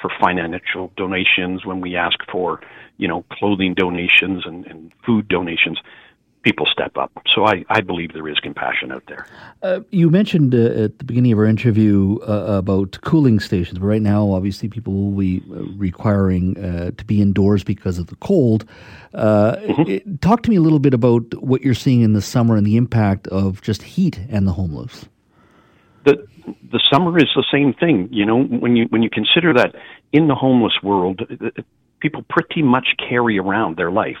for financial donations, when we ask for you know clothing donations and, and food donations, people step up. So I, I believe there is compassion out there. Uh, you mentioned uh, at the beginning of our interview uh, about cooling stations, but right now, obviously, people will be uh, requiring uh, to be indoors because of the cold. Uh, it- talk to me a little bit about what you're seeing in the summer and the impact of just heat and the homeless. the the summer is the same thing. You know, when you when you consider that in the homeless world, people pretty much carry around their life,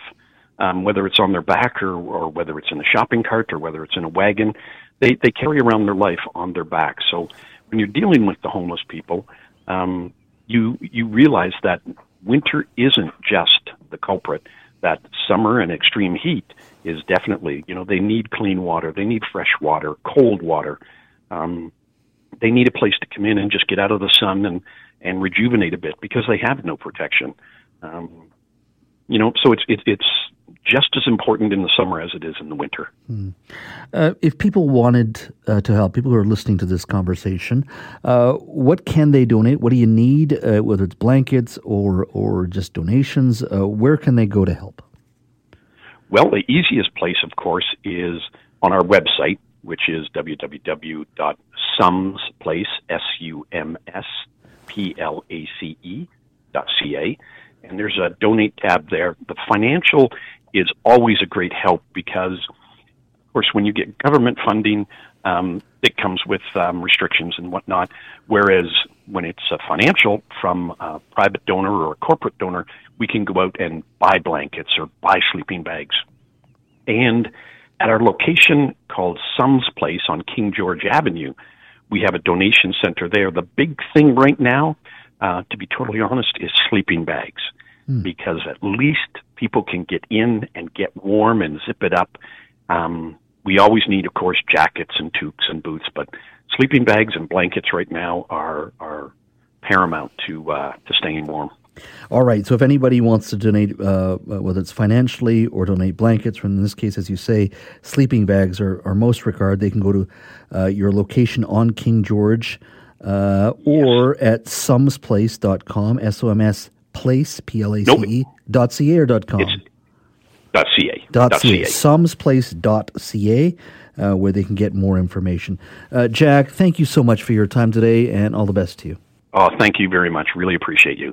um, whether it's on their back or or whether it's in a shopping cart or whether it's in a wagon, they they carry around their life on their back. So when you're dealing with the homeless people, um, you you realize that winter isn't just the culprit. That summer and extreme heat is definitely, you know, they need clean water, they need fresh water, cold water. Um, they need a place to come in and just get out of the sun and and rejuvenate a bit because they have no protection. Um, you know, so it's it, it's just as important in the summer as it is in the winter. Uh, if people wanted uh, to help, people who are listening to this conversation, uh, what can they donate? What do you need, uh, whether it's blankets or or just donations? Uh, where can they go to help? Well, the easiest place, of course, is on our website, which is www.sumsplace, S-U-M-S-P-L-A-C-E dot C-A. And there's a donate tab there. The financial is always a great help because, of course, when you get government funding, um, it comes with um, restrictions and whatnot. Whereas when it's a financial from a private donor or a corporate donor, we can go out and buy blankets or buy sleeping bags. And at our location called SUMS Place on King George Avenue, we have a donation center there. The big thing right now, uh, to be totally honest, is sleeping bags. Because at least people can get in and get warm and zip it up. Um, we always need, of course, jackets and toques and boots, but sleeping bags and blankets right now are are paramount to uh, to staying warm. All right. So if anybody wants to donate, uh, whether it's financially or donate blankets, or in this case, as you say, sleeping bags are, are most regard, they can go to uh, your location on King George uh, or at sumsplace.com, S O M S place, P L A C E, dot C A or dot com? It's dot .ca. Dot .ca. Sumsplace.ca. Uh, where they can get more information. Uh, Jack, thank you so much for your time today and all the best to you. Oh, thank you very much. Really appreciate you.